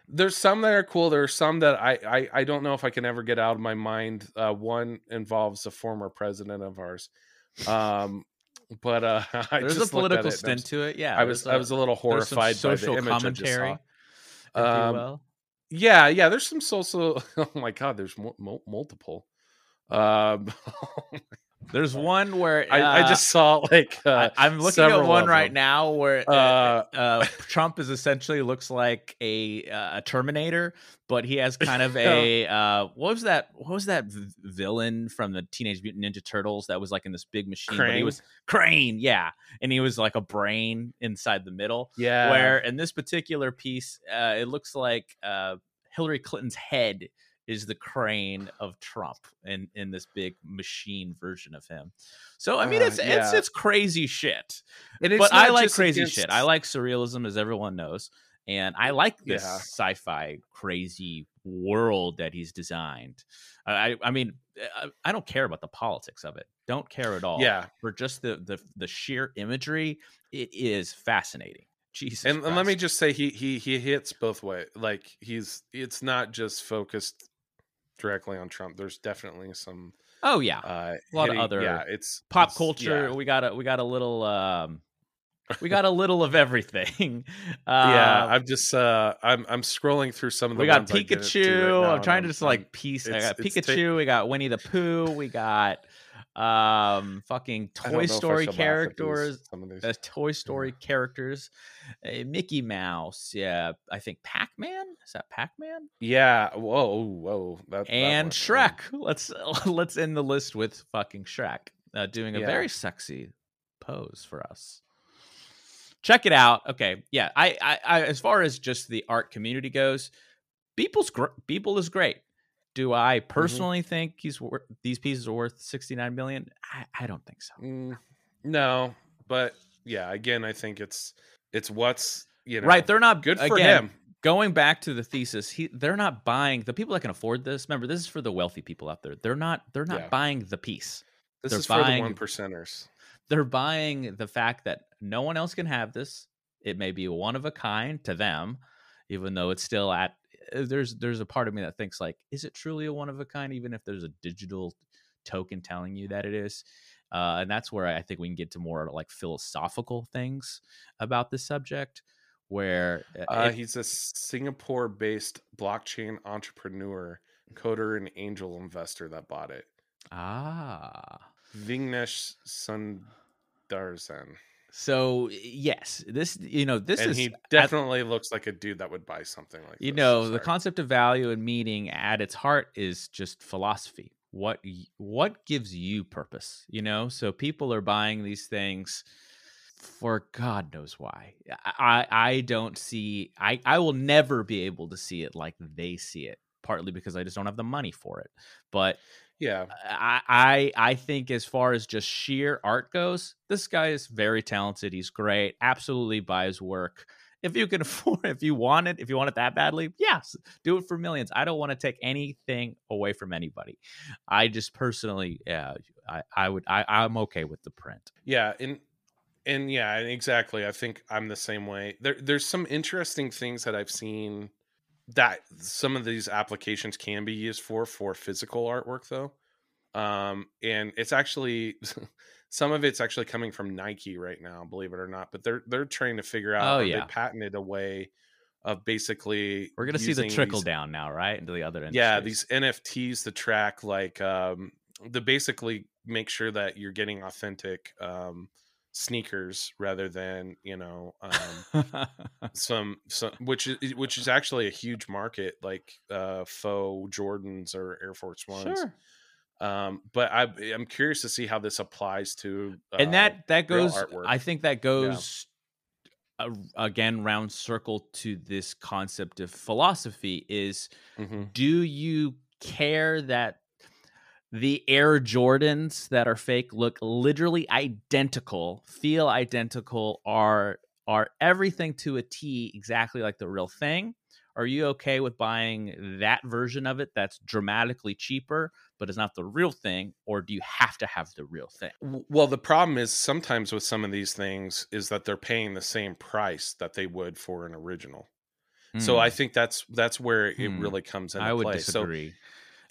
[SPEAKER 2] There's some that are cool. There are some that I, I I don't know if I can ever get out of my mind. Uh, one involves a former president of ours, um, but uh, I
[SPEAKER 1] There's a political
[SPEAKER 2] it
[SPEAKER 1] stint to it. Yeah,
[SPEAKER 2] I was
[SPEAKER 1] there's
[SPEAKER 2] I was a little horrified by the image I
[SPEAKER 1] commentary.
[SPEAKER 2] saw. Um,
[SPEAKER 1] will.
[SPEAKER 2] Yeah, yeah. There's some social. Oh my god, there's mul- mul- multiple. Um,
[SPEAKER 1] There's one where
[SPEAKER 2] I, I
[SPEAKER 1] uh,
[SPEAKER 2] just saw like uh,
[SPEAKER 1] I, am looking at one right
[SPEAKER 2] them.
[SPEAKER 1] now where uh,
[SPEAKER 2] Uh,
[SPEAKER 1] uh, Trump is essentially looks like a uh, a Terminator, but he has kind of a uh, what was that? What was that villain from the Teenage Mutant Ninja Turtles that was like in this big machine? But he was Krang, yeah, and he was like a brain inside the middle.
[SPEAKER 2] yeah,
[SPEAKER 1] Where in this particular piece, uh, it looks like uh, Hillary Clinton's head is the Krang of Trump in in this big machine version of him. So I mean,
[SPEAKER 2] Uh,
[SPEAKER 1] it's it's
[SPEAKER 2] yeah.
[SPEAKER 1] it's crazy shit
[SPEAKER 2] it's
[SPEAKER 1] but I like crazy
[SPEAKER 2] against-
[SPEAKER 1] shit. I like surrealism, as everyone knows, and I like this
[SPEAKER 2] Yeah.
[SPEAKER 1] sci-fi crazy world that he's designed. I, I- I mean, I, I don't care about the politics of it. Don't care at all.
[SPEAKER 2] Yeah,
[SPEAKER 1] for just the the the sheer imagery, it is fascinating. Jesus,
[SPEAKER 2] and, and let me just say he he he hits both way like he's it's not just focused directly on trump there's definitely some
[SPEAKER 1] Oh yeah,
[SPEAKER 2] uh
[SPEAKER 1] A lot of other
[SPEAKER 2] yeah it's
[SPEAKER 1] pop
[SPEAKER 2] it's-
[SPEAKER 1] culture.
[SPEAKER 2] yeah.
[SPEAKER 1] We got a we got a little. um we got a little of everything.
[SPEAKER 2] yeah
[SPEAKER 1] Uh,
[SPEAKER 2] i'm just uh i'm i'm scrolling through some of the
[SPEAKER 1] we got
[SPEAKER 2] ones I didn't do right
[SPEAKER 1] Pikachu. I'm trying to just like piece. I got
[SPEAKER 2] ta-
[SPEAKER 1] Pikachu. we got Winnie the Pooh. We got um fucking
[SPEAKER 2] I don't know
[SPEAKER 1] Toy Story characters.
[SPEAKER 2] some of these.
[SPEAKER 1] Uh, Toy Story characters, uh, Mickey Mouse, yeah, I think Pac Man is that Pac Man
[SPEAKER 2] yeah whoa whoa that, that
[SPEAKER 1] and
[SPEAKER 2] one,
[SPEAKER 1] Shrek. Let's let's end the list with fucking Shrek uh, doing a
[SPEAKER 2] Yeah.
[SPEAKER 1] very sexy pose for us. Check it out. Okay, yeah. I, I, I as far as just the art community goes, people's gr- Beeple is great. Do I
[SPEAKER 2] Mm-hmm.
[SPEAKER 1] personally think he's worth these pieces are worth sixty nine million? I, I don't think so.
[SPEAKER 2] Mm, no but yeah again i think it's it's what's you know
[SPEAKER 1] right? They're not
[SPEAKER 2] good for
[SPEAKER 1] again,
[SPEAKER 2] him
[SPEAKER 1] Going back to the thesis, he they're not buying the people that can afford this. Remember, this is for the wealthy people out there. They're not they're not
[SPEAKER 2] Yeah.
[SPEAKER 1] buying the piece.
[SPEAKER 2] this
[SPEAKER 1] they're
[SPEAKER 2] is for the one percenters
[SPEAKER 1] they're buying the fact that no one else can have this. It may be one of a kind to them, even though it's still at. Uh, There's there's a part of me that thinks like, is it truly a one of a kind? Even if there's a digital token telling you that it is, uh, and that's where I think we can get to more like philosophical things about this subject, where uh,
[SPEAKER 2] Uh,
[SPEAKER 1] it-
[SPEAKER 2] he's a Singapore based blockchain entrepreneur, coder, and angel investor that bought it.
[SPEAKER 1] ah.
[SPEAKER 2] Vignesh Sundaresan.
[SPEAKER 1] So yes, this you know this
[SPEAKER 2] and
[SPEAKER 1] is
[SPEAKER 2] he
[SPEAKER 1] at-
[SPEAKER 2] definitely looks like a dude that would buy something like
[SPEAKER 1] you
[SPEAKER 2] this.
[SPEAKER 1] know the concept of value and meaning at its heart is just philosophy. What what gives you purpose you know? So people are buying these things for god knows why. I i I don't see i i will never be able to see it like they see it partly because i just don't have the money for it. But
[SPEAKER 2] Yeah.
[SPEAKER 1] I, I I think as far as just sheer art goes, this guy is very talented. He's great. Absolutely buy his work. If you can afford, if you want it, if you want it that badly, yes, do it for millions. I don't want to take anything away from anybody. I just personally, yeah, I, I would, I, I'm okay with the print.
[SPEAKER 2] Yeah, and and yeah, exactly. I think I'm the same way. There there's some interesting things that I've seen that some of these applications can be used for for physical artwork though. Um and it's actually some of it's actually coming from Nike right now, believe it or not, but they're they're trying to figure out
[SPEAKER 1] Oh, yeah.
[SPEAKER 2] they patented a way of basically
[SPEAKER 1] We're gonna see the trickle
[SPEAKER 2] these-
[SPEAKER 1] down now, right, into the other.
[SPEAKER 2] End.
[SPEAKER 1] Yeah
[SPEAKER 2] these nfts to track like um to basically make sure that you're getting authentic um sneakers rather than you know um, some some which is which is actually a huge market like uh faux Jordans or Air Force Ones.
[SPEAKER 1] sure.
[SPEAKER 2] Um, but I, I'm curious to see how this applies to uh,
[SPEAKER 1] and that that goes i think that goes uh, again round circle to this concept of philosophy is
[SPEAKER 2] mhm.
[SPEAKER 1] do you care that the air jordans that are fake look literally identical feel identical are are everything to a t exactly like the real thing are you okay with buying that version of it that's dramatically cheaper but is not the real thing or do you have to have the real thing
[SPEAKER 2] Well, the problem is sometimes with some of these things is that they're paying the same price that they would for an original. So I think that's that's where it
[SPEAKER 1] Hmm.
[SPEAKER 2] really comes into
[SPEAKER 1] I would
[SPEAKER 2] play. So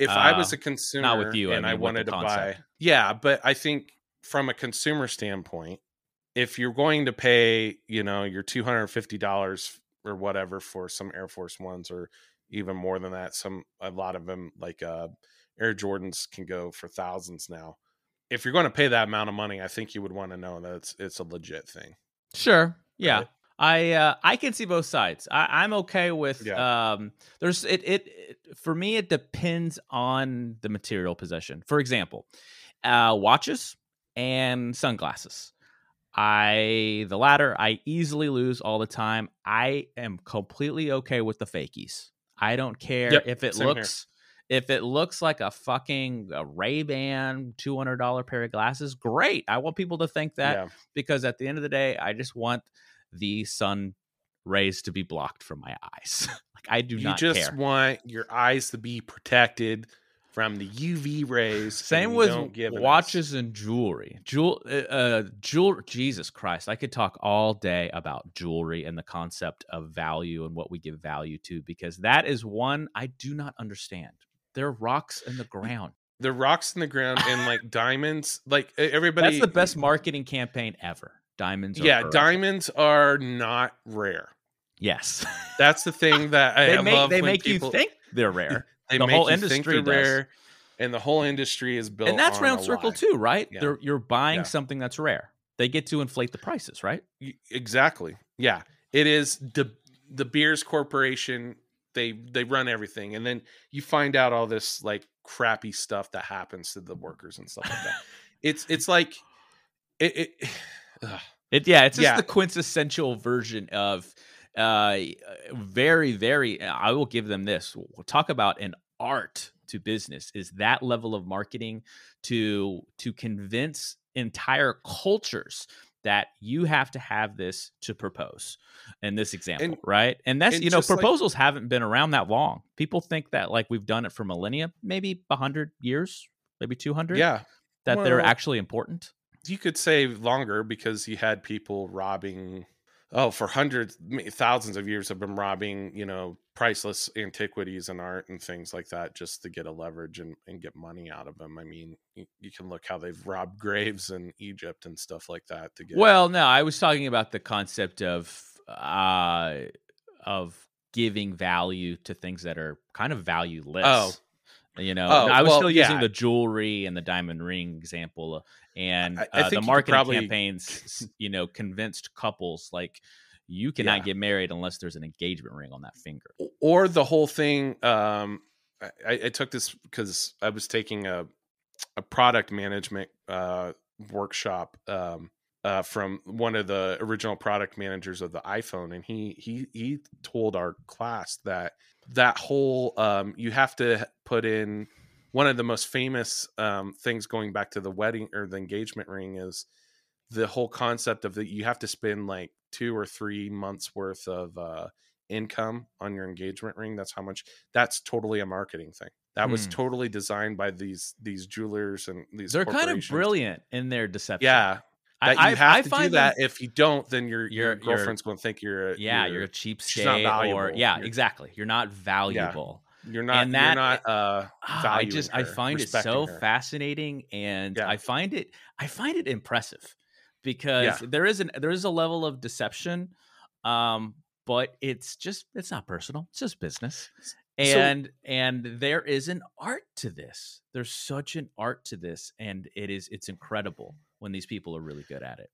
[SPEAKER 2] if I was
[SPEAKER 1] Uh,
[SPEAKER 2] a consumer
[SPEAKER 1] with you,
[SPEAKER 2] and I,
[SPEAKER 1] mean, the
[SPEAKER 2] wanted to buy, yeah, but I think from a consumer standpoint, if you're going to pay, you know, your two hundred fifty dollars or whatever for some Air Force Ones, or even more than that, some a lot of them like uh, Air Jordans can go for thousands now. If you're going to pay that amount of money, I think you would want to know that it's it's a legit thing.
[SPEAKER 1] Sure. Yeah.
[SPEAKER 2] Right.
[SPEAKER 1] I uh, I can see both sides. I, I'm okay with
[SPEAKER 2] Yeah.
[SPEAKER 1] um there's it, it it for me it depends on the material possession. For example, uh watches and sunglasses. I the latter I easily lose all the time. I am completely okay with the fakies. I don't care
[SPEAKER 2] Yep,
[SPEAKER 1] if it
[SPEAKER 2] same here.
[SPEAKER 1] looks if it looks like a fucking a Ray-Ban $200 pair of glasses, great. I want people to think that
[SPEAKER 2] yeah.
[SPEAKER 1] because at the end of the day, I just want the sun rays to be blocked from my eyes. like I do
[SPEAKER 2] you
[SPEAKER 1] not You
[SPEAKER 2] just
[SPEAKER 1] care.
[SPEAKER 2] want your eyes to be protected from the UV rays.
[SPEAKER 1] Same with watches and jewelry. Jewel, uh, uh, jewel. Jesus Christ! I could talk all day about jewelry and the concept of value and what we give value to because that is one I do not understand. They're rocks in the ground.
[SPEAKER 2] the rocks in the ground and like diamonds. Like everybody,
[SPEAKER 1] That's the best marketing campaign ever. Diamonds. Are
[SPEAKER 2] Yeah, diamonds are not rare.
[SPEAKER 1] Yes,
[SPEAKER 2] That's the thing that I
[SPEAKER 1] they make
[SPEAKER 2] love
[SPEAKER 1] they make
[SPEAKER 2] people,
[SPEAKER 1] you think they're rare.
[SPEAKER 2] They
[SPEAKER 1] the
[SPEAKER 2] make
[SPEAKER 1] whole
[SPEAKER 2] you think
[SPEAKER 1] industry
[SPEAKER 2] they're
[SPEAKER 1] does.
[SPEAKER 2] rare, and the whole industry is built.
[SPEAKER 1] and that's round circle
[SPEAKER 2] lie.
[SPEAKER 1] too, right?
[SPEAKER 2] Yeah.
[SPEAKER 1] They're, you're buying
[SPEAKER 2] Yeah.
[SPEAKER 1] something that's rare. They get to inflate the prices, right?
[SPEAKER 2] Exactly. Yeah, it is the De Beers Corporation. They they run everything, and then you find out all this like crappy stuff that happens to the workers and stuff like that. it's it's like it. it.
[SPEAKER 1] It yeah, it's just
[SPEAKER 2] Yeah.
[SPEAKER 1] the quintessential version of uh very very I will give them this. We'll talk about an art to business is that level of marketing to to convince entire cultures that you have to have this to propose in this example,
[SPEAKER 2] And-
[SPEAKER 1] right? And that's
[SPEAKER 2] and
[SPEAKER 1] you know
[SPEAKER 2] just like-
[SPEAKER 1] proposals haven't been around that long. People think that like we've done it for millennia, maybe 100 years, maybe 200
[SPEAKER 2] yeah,
[SPEAKER 1] that they're actually important.
[SPEAKER 2] You could say longer because you had people robbing oh for hundreds thousands of years have been robbing you know priceless antiquities and art and things like that just to get a leverage and, and get money out of them i mean you, you can look how they've robbed graves in egypt and stuff like that to get
[SPEAKER 1] Well, no, I was talking about the concept of uh of giving value to things that are kind of valueless.
[SPEAKER 2] Oh.
[SPEAKER 1] You know,
[SPEAKER 2] Oh,
[SPEAKER 1] I was
[SPEAKER 2] well,
[SPEAKER 1] still using
[SPEAKER 2] yeah.
[SPEAKER 1] the jewelry and the diamond ring example, uh, and
[SPEAKER 2] I- I
[SPEAKER 1] uh, the marketing
[SPEAKER 2] probably-
[SPEAKER 1] campaigns. You know, convinced couples like you cannot
[SPEAKER 2] Yeah.
[SPEAKER 1] get married unless there's an engagement ring on that finger.
[SPEAKER 2] or the whole thing um i, I took this because i was taking a a product management uh workshop um uh, from one of the original product managers of the iPhone, and he he he told our class that that whole um, you have to put in one of the most famous um, things going back to the wedding or the engagement ring is the whole concept of that you have to spend like two or three months worth of uh, income on your engagement ring. That's how much. That's totally a marketing thing. That was
[SPEAKER 1] Hmm.
[SPEAKER 2] totally designed by these these jewelers and these.
[SPEAKER 1] They're kind of brilliant in their deception.
[SPEAKER 2] Yeah,
[SPEAKER 1] I,
[SPEAKER 2] that you
[SPEAKER 1] I-
[SPEAKER 2] have
[SPEAKER 1] I
[SPEAKER 2] to do
[SPEAKER 1] find
[SPEAKER 2] that.
[SPEAKER 1] them-
[SPEAKER 2] If you don't, then your your girlfriend's going to think you're a,
[SPEAKER 1] yeah,
[SPEAKER 2] you're
[SPEAKER 1] you're a cheapskate, or yeah,
[SPEAKER 2] You're-
[SPEAKER 1] exactly. You're not valuable.
[SPEAKER 2] you're not
[SPEAKER 1] and that-
[SPEAKER 2] you're not uh
[SPEAKER 1] Ah, I just I find it so
[SPEAKER 2] her.
[SPEAKER 1] fascinating and
[SPEAKER 2] Yeah.
[SPEAKER 1] I find it I find it impressive because there is an there is a level of deception um but it's just it's not personal it's just business and and there is an art to this there's such an art to this and it is it's incredible when these people are really good at it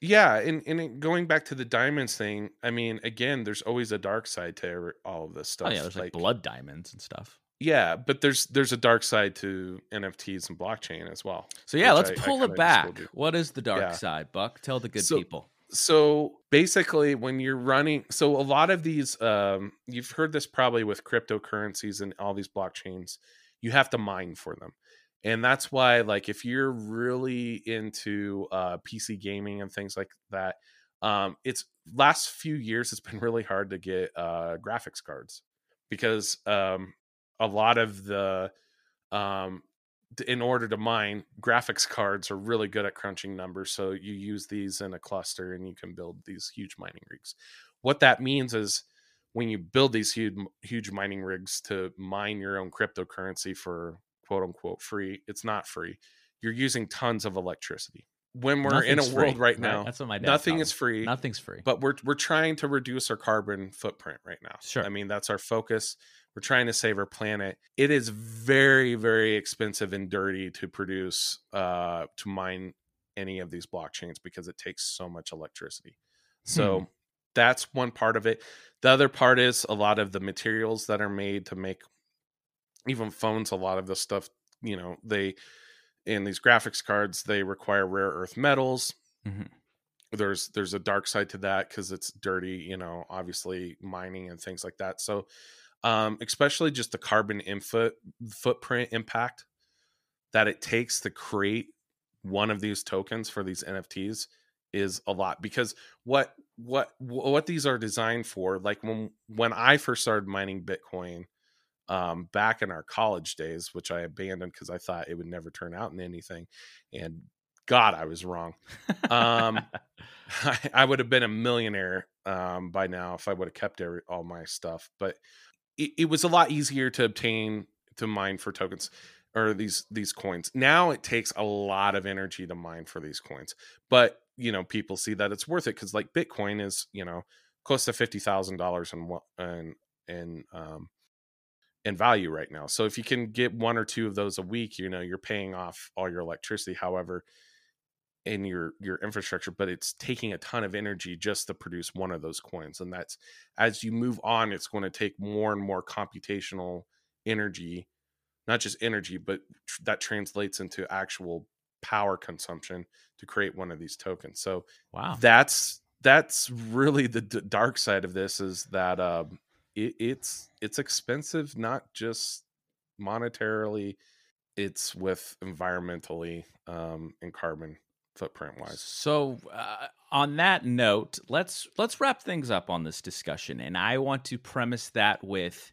[SPEAKER 2] Yeah, and and going back to the diamonds thing, I mean, again, there's always a dark side to every, all of this stuff.
[SPEAKER 1] Oh yeah, there's like, blood diamonds and stuff.
[SPEAKER 2] Yeah, but there's there's a dark side to NFTs and blockchain as well.
[SPEAKER 1] So yeah, let's
[SPEAKER 2] I- I
[SPEAKER 1] pull
[SPEAKER 2] kinda
[SPEAKER 1] it back. What is the dark
[SPEAKER 2] Yeah.
[SPEAKER 1] side, Buck? Tell the good
[SPEAKER 2] So-
[SPEAKER 1] people.
[SPEAKER 2] So basically, when you're running, so a lot of these, um, you've heard this probably with cryptocurrencies and all these blockchains, you have to mine for them. And that's why, like, if you're really into uh, PC gaming and things like that, um, it's last few years it's been really hard to get uh, graphics cards because um, a lot of the um, in order to mine graphics cards are really good at crunching numbers so you use these in a cluster and you can build these huge mining rigs. What that means is when you build these huge huge mining rigs to mine your own cryptocurrency for quote unquote free it's not free you're using tons of electricity when we're in a
[SPEAKER 1] Nothing's
[SPEAKER 2] world
[SPEAKER 1] free,
[SPEAKER 2] right now
[SPEAKER 1] That's what my dad.
[SPEAKER 2] nothing is free
[SPEAKER 1] Nothing's free.
[SPEAKER 2] but we're we're trying to reduce our carbon footprint right now.
[SPEAKER 1] Sure.
[SPEAKER 2] I mean that's our focus. We're trying to save our planet. It is very very expensive and dirty to produce uh to mine any of these blockchains because it takes so much electricity. So
[SPEAKER 1] Hmm.
[SPEAKER 2] that's one part of it. The other part is a lot of the materials that are made to make even phones a lot of the stuff, you know, they in these graphics cards they require rare earth metals
[SPEAKER 1] Mhm.
[SPEAKER 2] there's there's a dark side to that because it's dirty you know obviously mining and things like that so um especially just the carbon input footprint impact that it takes to create one of these tokens for these nfts is a lot because what what what these are designed for like when when i first started mining bitcoin um back in our college days which i abandoned because i thought it would never turn out in anything and god i was wrong um I, I would have been a millionaire um, by now if I would have kept every, all my stuff. But it, it was a lot easier to obtain to mine for tokens or these these coins. Now it takes a lot of energy to mine for these coins. But you know, people see that it's worth it because like Bitcoin is you know close to fifty thousand dollars in wa- in in um in value right now. So if you can get one or two of those a week, you know, you're paying off all your electricity. However, in your your infrastructure but it's taking a ton of energy just to produce one of those coins and that's as you move on it's going to take more and more computational energy not just energy but tr- that translates into actual power consumption to create one of these tokens so
[SPEAKER 1] wow.
[SPEAKER 2] that's that's really the d- dark side of this is that um it, it's it's expensive not just monetarily it's with environmentally um and carbon footprint wise
[SPEAKER 1] So, uh, on that note, let's let's wrap things up on this discussion, and I want to premise that with,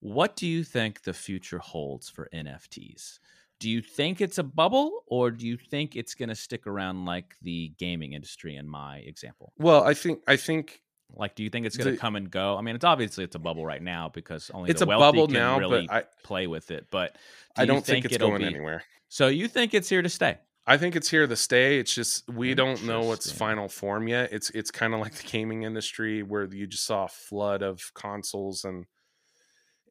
[SPEAKER 1] what do you think the future holds for NFTs? Do you think it's a bubble, or do you think it's going to stick around like the gaming industry? In my example,
[SPEAKER 2] well i think i think
[SPEAKER 1] like, do you think it's going to come and go? I mean, it's obviously it's a bubble right now because only
[SPEAKER 2] it's
[SPEAKER 1] the
[SPEAKER 2] a
[SPEAKER 1] wealthy
[SPEAKER 2] bubble
[SPEAKER 1] can
[SPEAKER 2] now
[SPEAKER 1] really
[SPEAKER 2] i
[SPEAKER 1] play with it. But do
[SPEAKER 2] i
[SPEAKER 1] you
[SPEAKER 2] don't think, it's going
[SPEAKER 1] be-
[SPEAKER 2] anywhere
[SPEAKER 1] So you think it's here to stay?
[SPEAKER 2] i think it's here to stay it's just we don't know what's final form yet it's it's kind of like the gaming industry where you just saw a flood of consoles and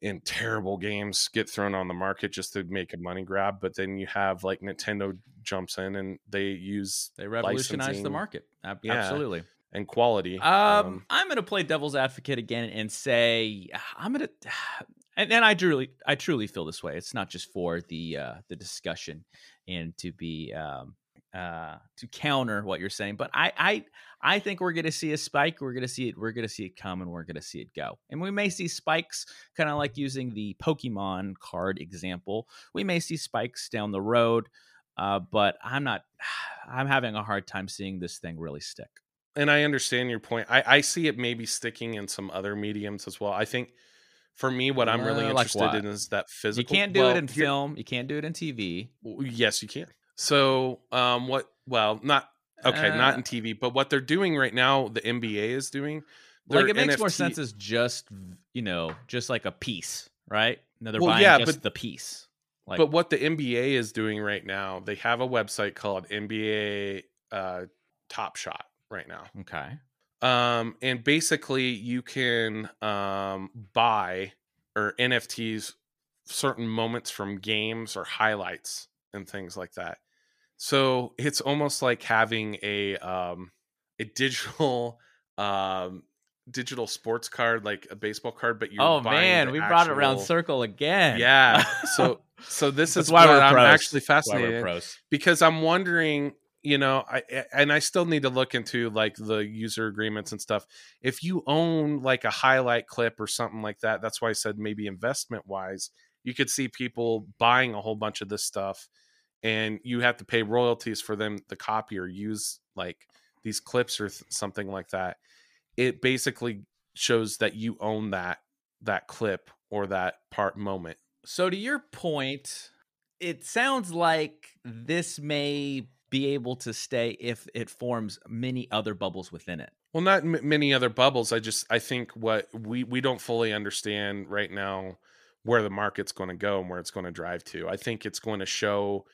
[SPEAKER 2] and terrible games get thrown on the market just to make a money grab but then you have like nintendo jumps in and they use
[SPEAKER 1] They revolutionized the market. Ab-
[SPEAKER 2] Yeah. And quality
[SPEAKER 1] Um, I'm going to play devil's advocate again and say I'm going to, and, and I truly, I truly feel this way. It's not just for the uh, the discussion and to be um, uh, to counter what you're saying, but I, I, I think we're going to see a spike. We're going to see it. We're going to see it come, and we're going to see it go. And we may see spikes, kind of like using the Pokemon card example. We may see spikes down the road, uh, but I'm not. I'm having a hard time seeing this thing really stick.
[SPEAKER 2] And I understand your point. I, I see it maybe sticking in some other mediums as well. I think for me, what I'm really
[SPEAKER 1] Uh, like
[SPEAKER 2] interested
[SPEAKER 1] what?
[SPEAKER 2] in is that physical.
[SPEAKER 1] You can't do
[SPEAKER 2] well,
[SPEAKER 1] it in film. You can't do it in TV.
[SPEAKER 2] Yes, you can. So, um, what? Well, not okay, not
[SPEAKER 1] Uh,
[SPEAKER 2] in TV, but what they're doing right now, the NBA is doing.
[SPEAKER 1] Like it makes more sense as just you know, just like a piece, right? No, they're
[SPEAKER 2] Well,
[SPEAKER 1] buying
[SPEAKER 2] yeah,
[SPEAKER 1] just
[SPEAKER 2] but-
[SPEAKER 1] the piece. Like,
[SPEAKER 2] but what the NBA is doing right now, they have a website called NBA uh, Top Shot right now.
[SPEAKER 1] okay,
[SPEAKER 2] um and basically you can um buy or nfts certain moments from games or highlights and things like that. So it's almost like having a um a digital um digital sports card like a baseball card but you're
[SPEAKER 1] oh man we brought it around circle again.
[SPEAKER 2] Yeah. So so this is
[SPEAKER 1] why
[SPEAKER 2] i'm
[SPEAKER 1] pros.
[SPEAKER 2] actually
[SPEAKER 1] That's why we're
[SPEAKER 2] fascinated because i'm wondering you know i and i still need to look into like the user agreements and stuff. If you own like a highlight clip or something like that that's why i said maybe investment wise you could see people buying a whole bunch of this stuff and you have to pay royalties for them to copy or use like these clips or th- something like that. It basically shows that you own that that clip or that part moment.
[SPEAKER 1] So to your point, it sounds like this may be able to stay if it forms many other bubbles within it.
[SPEAKER 2] Well, not m- many other bubbles. I just I think what we we don't fully understand right now where the market's going to go and where it's going to drive to. I think it's going to show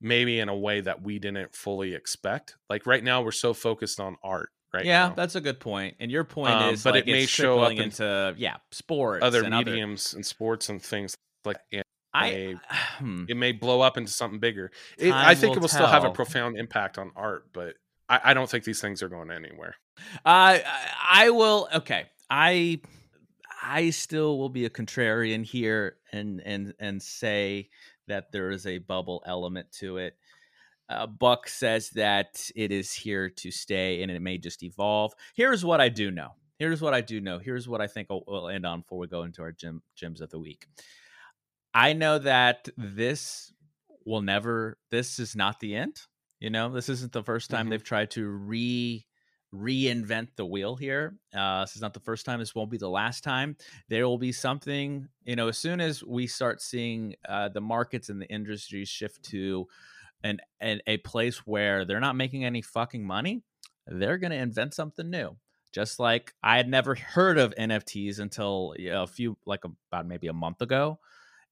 [SPEAKER 2] maybe in a way that we didn't fully expect. Like right now, we're so focused on art. Right.
[SPEAKER 1] yeah,
[SPEAKER 2] now.
[SPEAKER 1] that's a good point. And your point
[SPEAKER 2] Um,
[SPEAKER 1] is,
[SPEAKER 2] but
[SPEAKER 1] like,
[SPEAKER 2] it may show up in
[SPEAKER 1] into yeah sports,
[SPEAKER 2] other mediums and sports and things like and
[SPEAKER 1] I, hmm.
[SPEAKER 2] it may blow up into something bigger. It, I think
[SPEAKER 1] will
[SPEAKER 2] it will still have a profound impact on art, but I, I don't think these things are going anywhere.
[SPEAKER 1] I I will okay. I I still will be a contrarian here and and and say that there is a bubble element to it. Uh, Buck says that it is here to stay and it may just evolve. Here's what I do know. Here's what I do know. Here's what I think we'll, we'll end on before we go into our gym gyms of the week. I know that this will never. This is not the end. You know, this isn't the first time
[SPEAKER 2] Mhm.
[SPEAKER 1] they've tried to re reinvent the wheel here. Uh, this is not the first time. This won't be the last time. There will be something. You know, as soon as we start seeing uh, the markets and the industries shift to an, an a place where they're not making any fucking money, they're going to invent something new. Just like I had never heard of NFTs until you know, a few, like about maybe a month ago.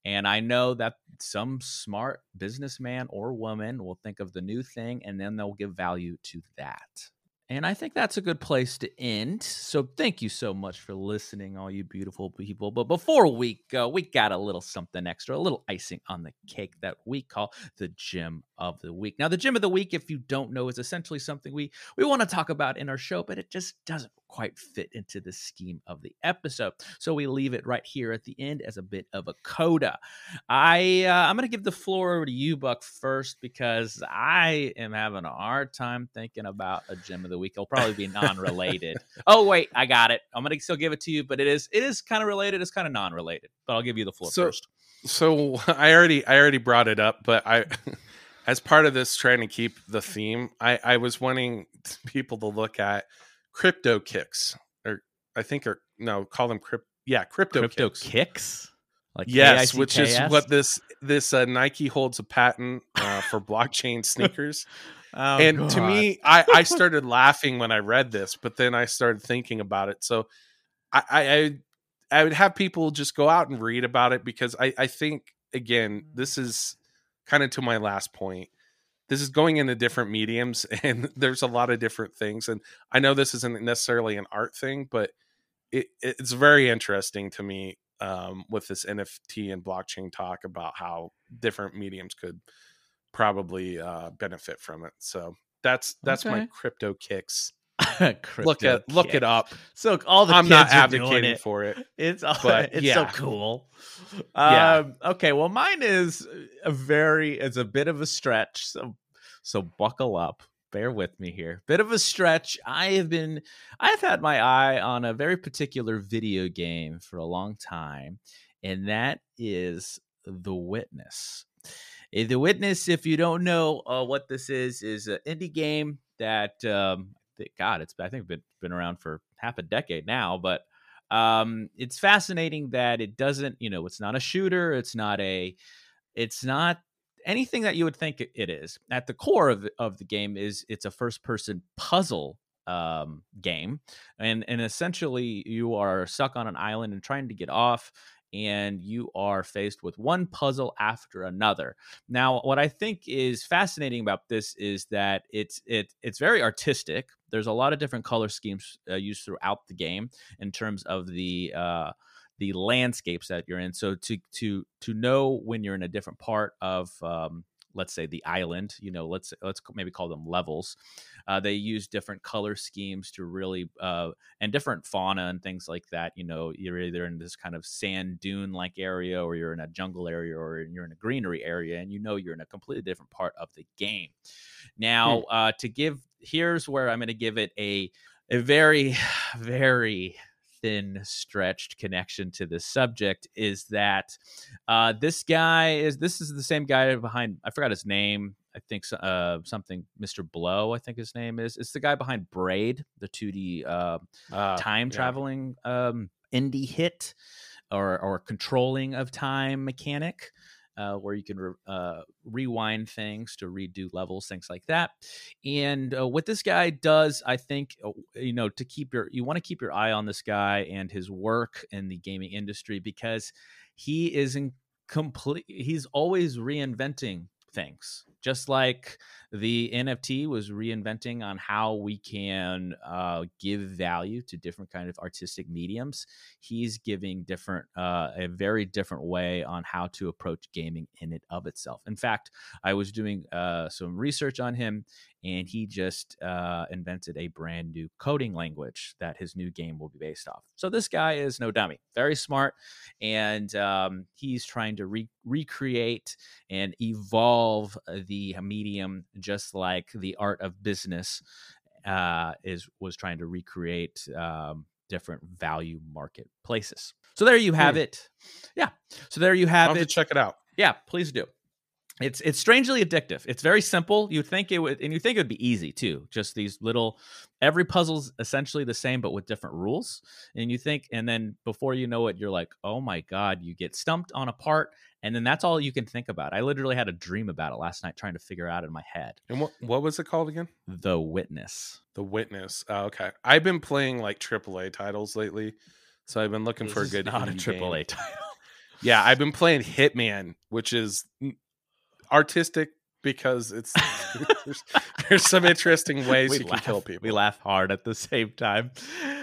[SPEAKER 1] And I know that some smart businessman or woman will think of the new thing and then they'll give value to that. And I think that's a good place to end. So thank you so much for listening, all you beautiful people. But before we go, we got a little something extra, a little icing on the cake that we call the gym of the week. Now, the gym of the week, if you don't know, is essentially something we we want to talk about in our show, but it just doesn't quite fit into the scheme of the episode. So we leave it right here at the end as a bit of a coda. I uh, I'm going to give the floor over to you, Buck, first because I am having a hard time thinking about a gym of the week. It'll probably be non-related. oh wait, I got it. I'm to still give it to you, but it is it is kind of related. It's kind of non-related, but I'll give you the floor
[SPEAKER 2] So-
[SPEAKER 1] first.
[SPEAKER 2] So I already I already brought it up, but I as part of this trying to keep the theme, I I was wanting people to look at crypto kicks or I think or no, call them crypto yeah, crypto,
[SPEAKER 1] Crypto
[SPEAKER 2] kicks.
[SPEAKER 1] kicks, like
[SPEAKER 2] yes, which is what this this uh, Nike holds a patent uh, for blockchain sneakers.
[SPEAKER 1] Oh,
[SPEAKER 2] and to me, I, I started laughing when I read this, but then I started thinking about it. So I, I, I I would have people just go out and read about it because I, I think again, this is kind of to my last point. This is going into different mediums and there's a lot of different things. And I know this isn't necessarily an art thing, but it, it's very interesting to me um, with this NFT and blockchain talk about how different mediums could probably uh, benefit from it. So that's that's my crypto kicks.
[SPEAKER 1] Crypto
[SPEAKER 2] look at look it up.
[SPEAKER 1] So all the
[SPEAKER 2] I'm not advocating
[SPEAKER 1] it.
[SPEAKER 2] for it.
[SPEAKER 1] It's all,
[SPEAKER 2] But,
[SPEAKER 1] it's
[SPEAKER 2] yeah.
[SPEAKER 1] so cool.
[SPEAKER 2] Yeah.
[SPEAKER 1] Um, okay, well, mine is a very it's a bit of a stretch. So so buckle up. Bear with me here. Bit of a stretch. I have been I've had my eye on a very particular video game for a long time, and that is The Witness. The Witness, if you don't know uh, what this is, is an indie game that um, God, it's I think been been around for half a decade now, but um, it's fascinating that it doesn't, you know, it's not a shooter, it's not a, it's not anything that you would think it- is. At the core of of the game is it's a first person puzzle um, game, and and essentially you are stuck on an island and trying to get off. And you are faced with one puzzle after another. Now, what I think is fascinating about this is that it's it it's very artistic. There's a lot of different color schemes uh, used throughout the game in terms of the uh, the landscapes that you're in. So to to to know when you're in a different part of um, let's say the island you know let's let's maybe call them levels uh, they use different color schemes to really uh, and different fauna and things like that you know you're either in this kind of sand dune like area or you're in a jungle area or you're in a greenery area and you know you're in a completely different part of the game now hmm. uh, to give here's where i'm going to give it a a very very thin stretched connection to this subject is that uh, this guy is this is the same guy behind I forgot his name I think uh, something Mr. Blow I think his name is it's the guy behind Braid the 2D uh, uh, time yeah. traveling um, indie hit or or controlling of time mechanic uh, where you can re- uh, rewind things to redo levels, things like that. And uh, what this guy does, I think, uh, you know, to keep your, you want to keep your eye on this guy and his work in the gaming industry because he is in complete, he's always reinventing things just like the nft was reinventing on how we can uh, give value to different kind of artistic mediums he's giving different uh, a very different way on how to approach gaming in it of itself in fact i was doing uh, some research on him and he just uh, invented a brand new coding language that his new game will be based off. So this guy is no dummy, very smart, and um, he's trying to re- recreate and evolve the medium, just like the art of business uh, is was trying to recreate. Um, different value marketplaces. So there you have hmm. it. Yeah. So there you have
[SPEAKER 2] I'll
[SPEAKER 1] it.
[SPEAKER 2] check it out.
[SPEAKER 1] Yeah, please do it's it's strangely addictive. It's very simple. You think it would, and you think it would be easy too. Just these little, every puzzle's essentially the same, but with different rules. And you think, and then before you know it, you're like, oh my god, you get stumped on a part, and then that's all you can think about. I literally had a dream about it last night, trying to figure out in my head.
[SPEAKER 2] And what what was it called again?
[SPEAKER 1] The Witness.
[SPEAKER 2] The Witness. Oh, okay, I've been playing like AAA titles lately, so I've been looking
[SPEAKER 1] this
[SPEAKER 2] for a good
[SPEAKER 1] not a AAA title.
[SPEAKER 2] Yeah, I've been playing Hitman, which is artistic because it's there's, there's, some interesting ways we you laugh, can kill people.
[SPEAKER 1] We laugh hard at the same time.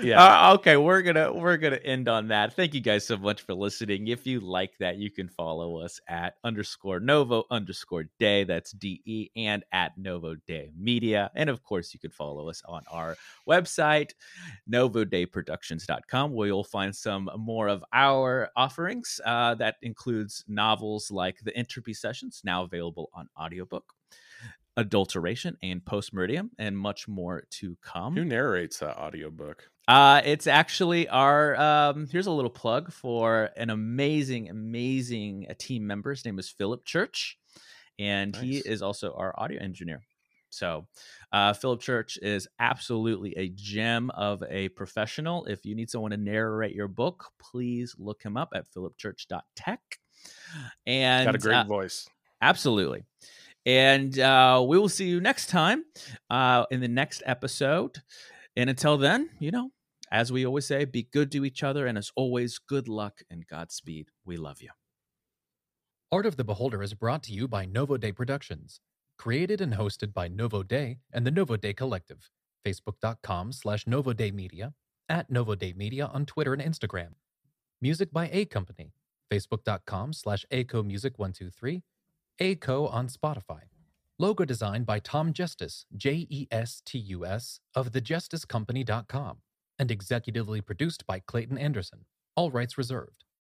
[SPEAKER 1] Yeah. Uh, okay, we're gonna we're gonna end on that. Thank you guys so much for listening. If you like that, you can follow us at underscore Novo underscore Day. That's D E and at Novo Day Media. And of course, you can follow us on our website, novodayproductions.com, where you'll find some more of our offerings. Uh, that includes novels like the Entropy Sessions, now available on audiobook adulteration and postmeridium and much more to come.
[SPEAKER 2] Who narrates that audiobook?
[SPEAKER 1] Uh it's actually our um here's a little plug for an amazing amazing team member. His name is philip church and nice. he is also our audio engineer. So uh, philip church is absolutely a gem of a professional. If you need someone to narrate your book please look him up at philipchurch.tech and
[SPEAKER 2] got a great uh, voice.
[SPEAKER 1] absolutely and uh, we will see you next time uh, in the next episode. And until then, you know, as we always say, be good to each other. And as always, good luck and Godspeed. We love you.
[SPEAKER 3] Art of the Beholder is brought to you by Novo Day Productions. Created and hosted by Novo Day and the Novo Day Collective. Facebook.com slash Novo Day Media. At Novo Day Media on Twitter and Instagram. Music by A Company. Facebook.com slash ACO Music 123 ACO on Spotify. Logo designed by Tom Jestus, J E S T U S, of thejestuscompany.com, and executively produced by Clayton Anderson. All rights reserved.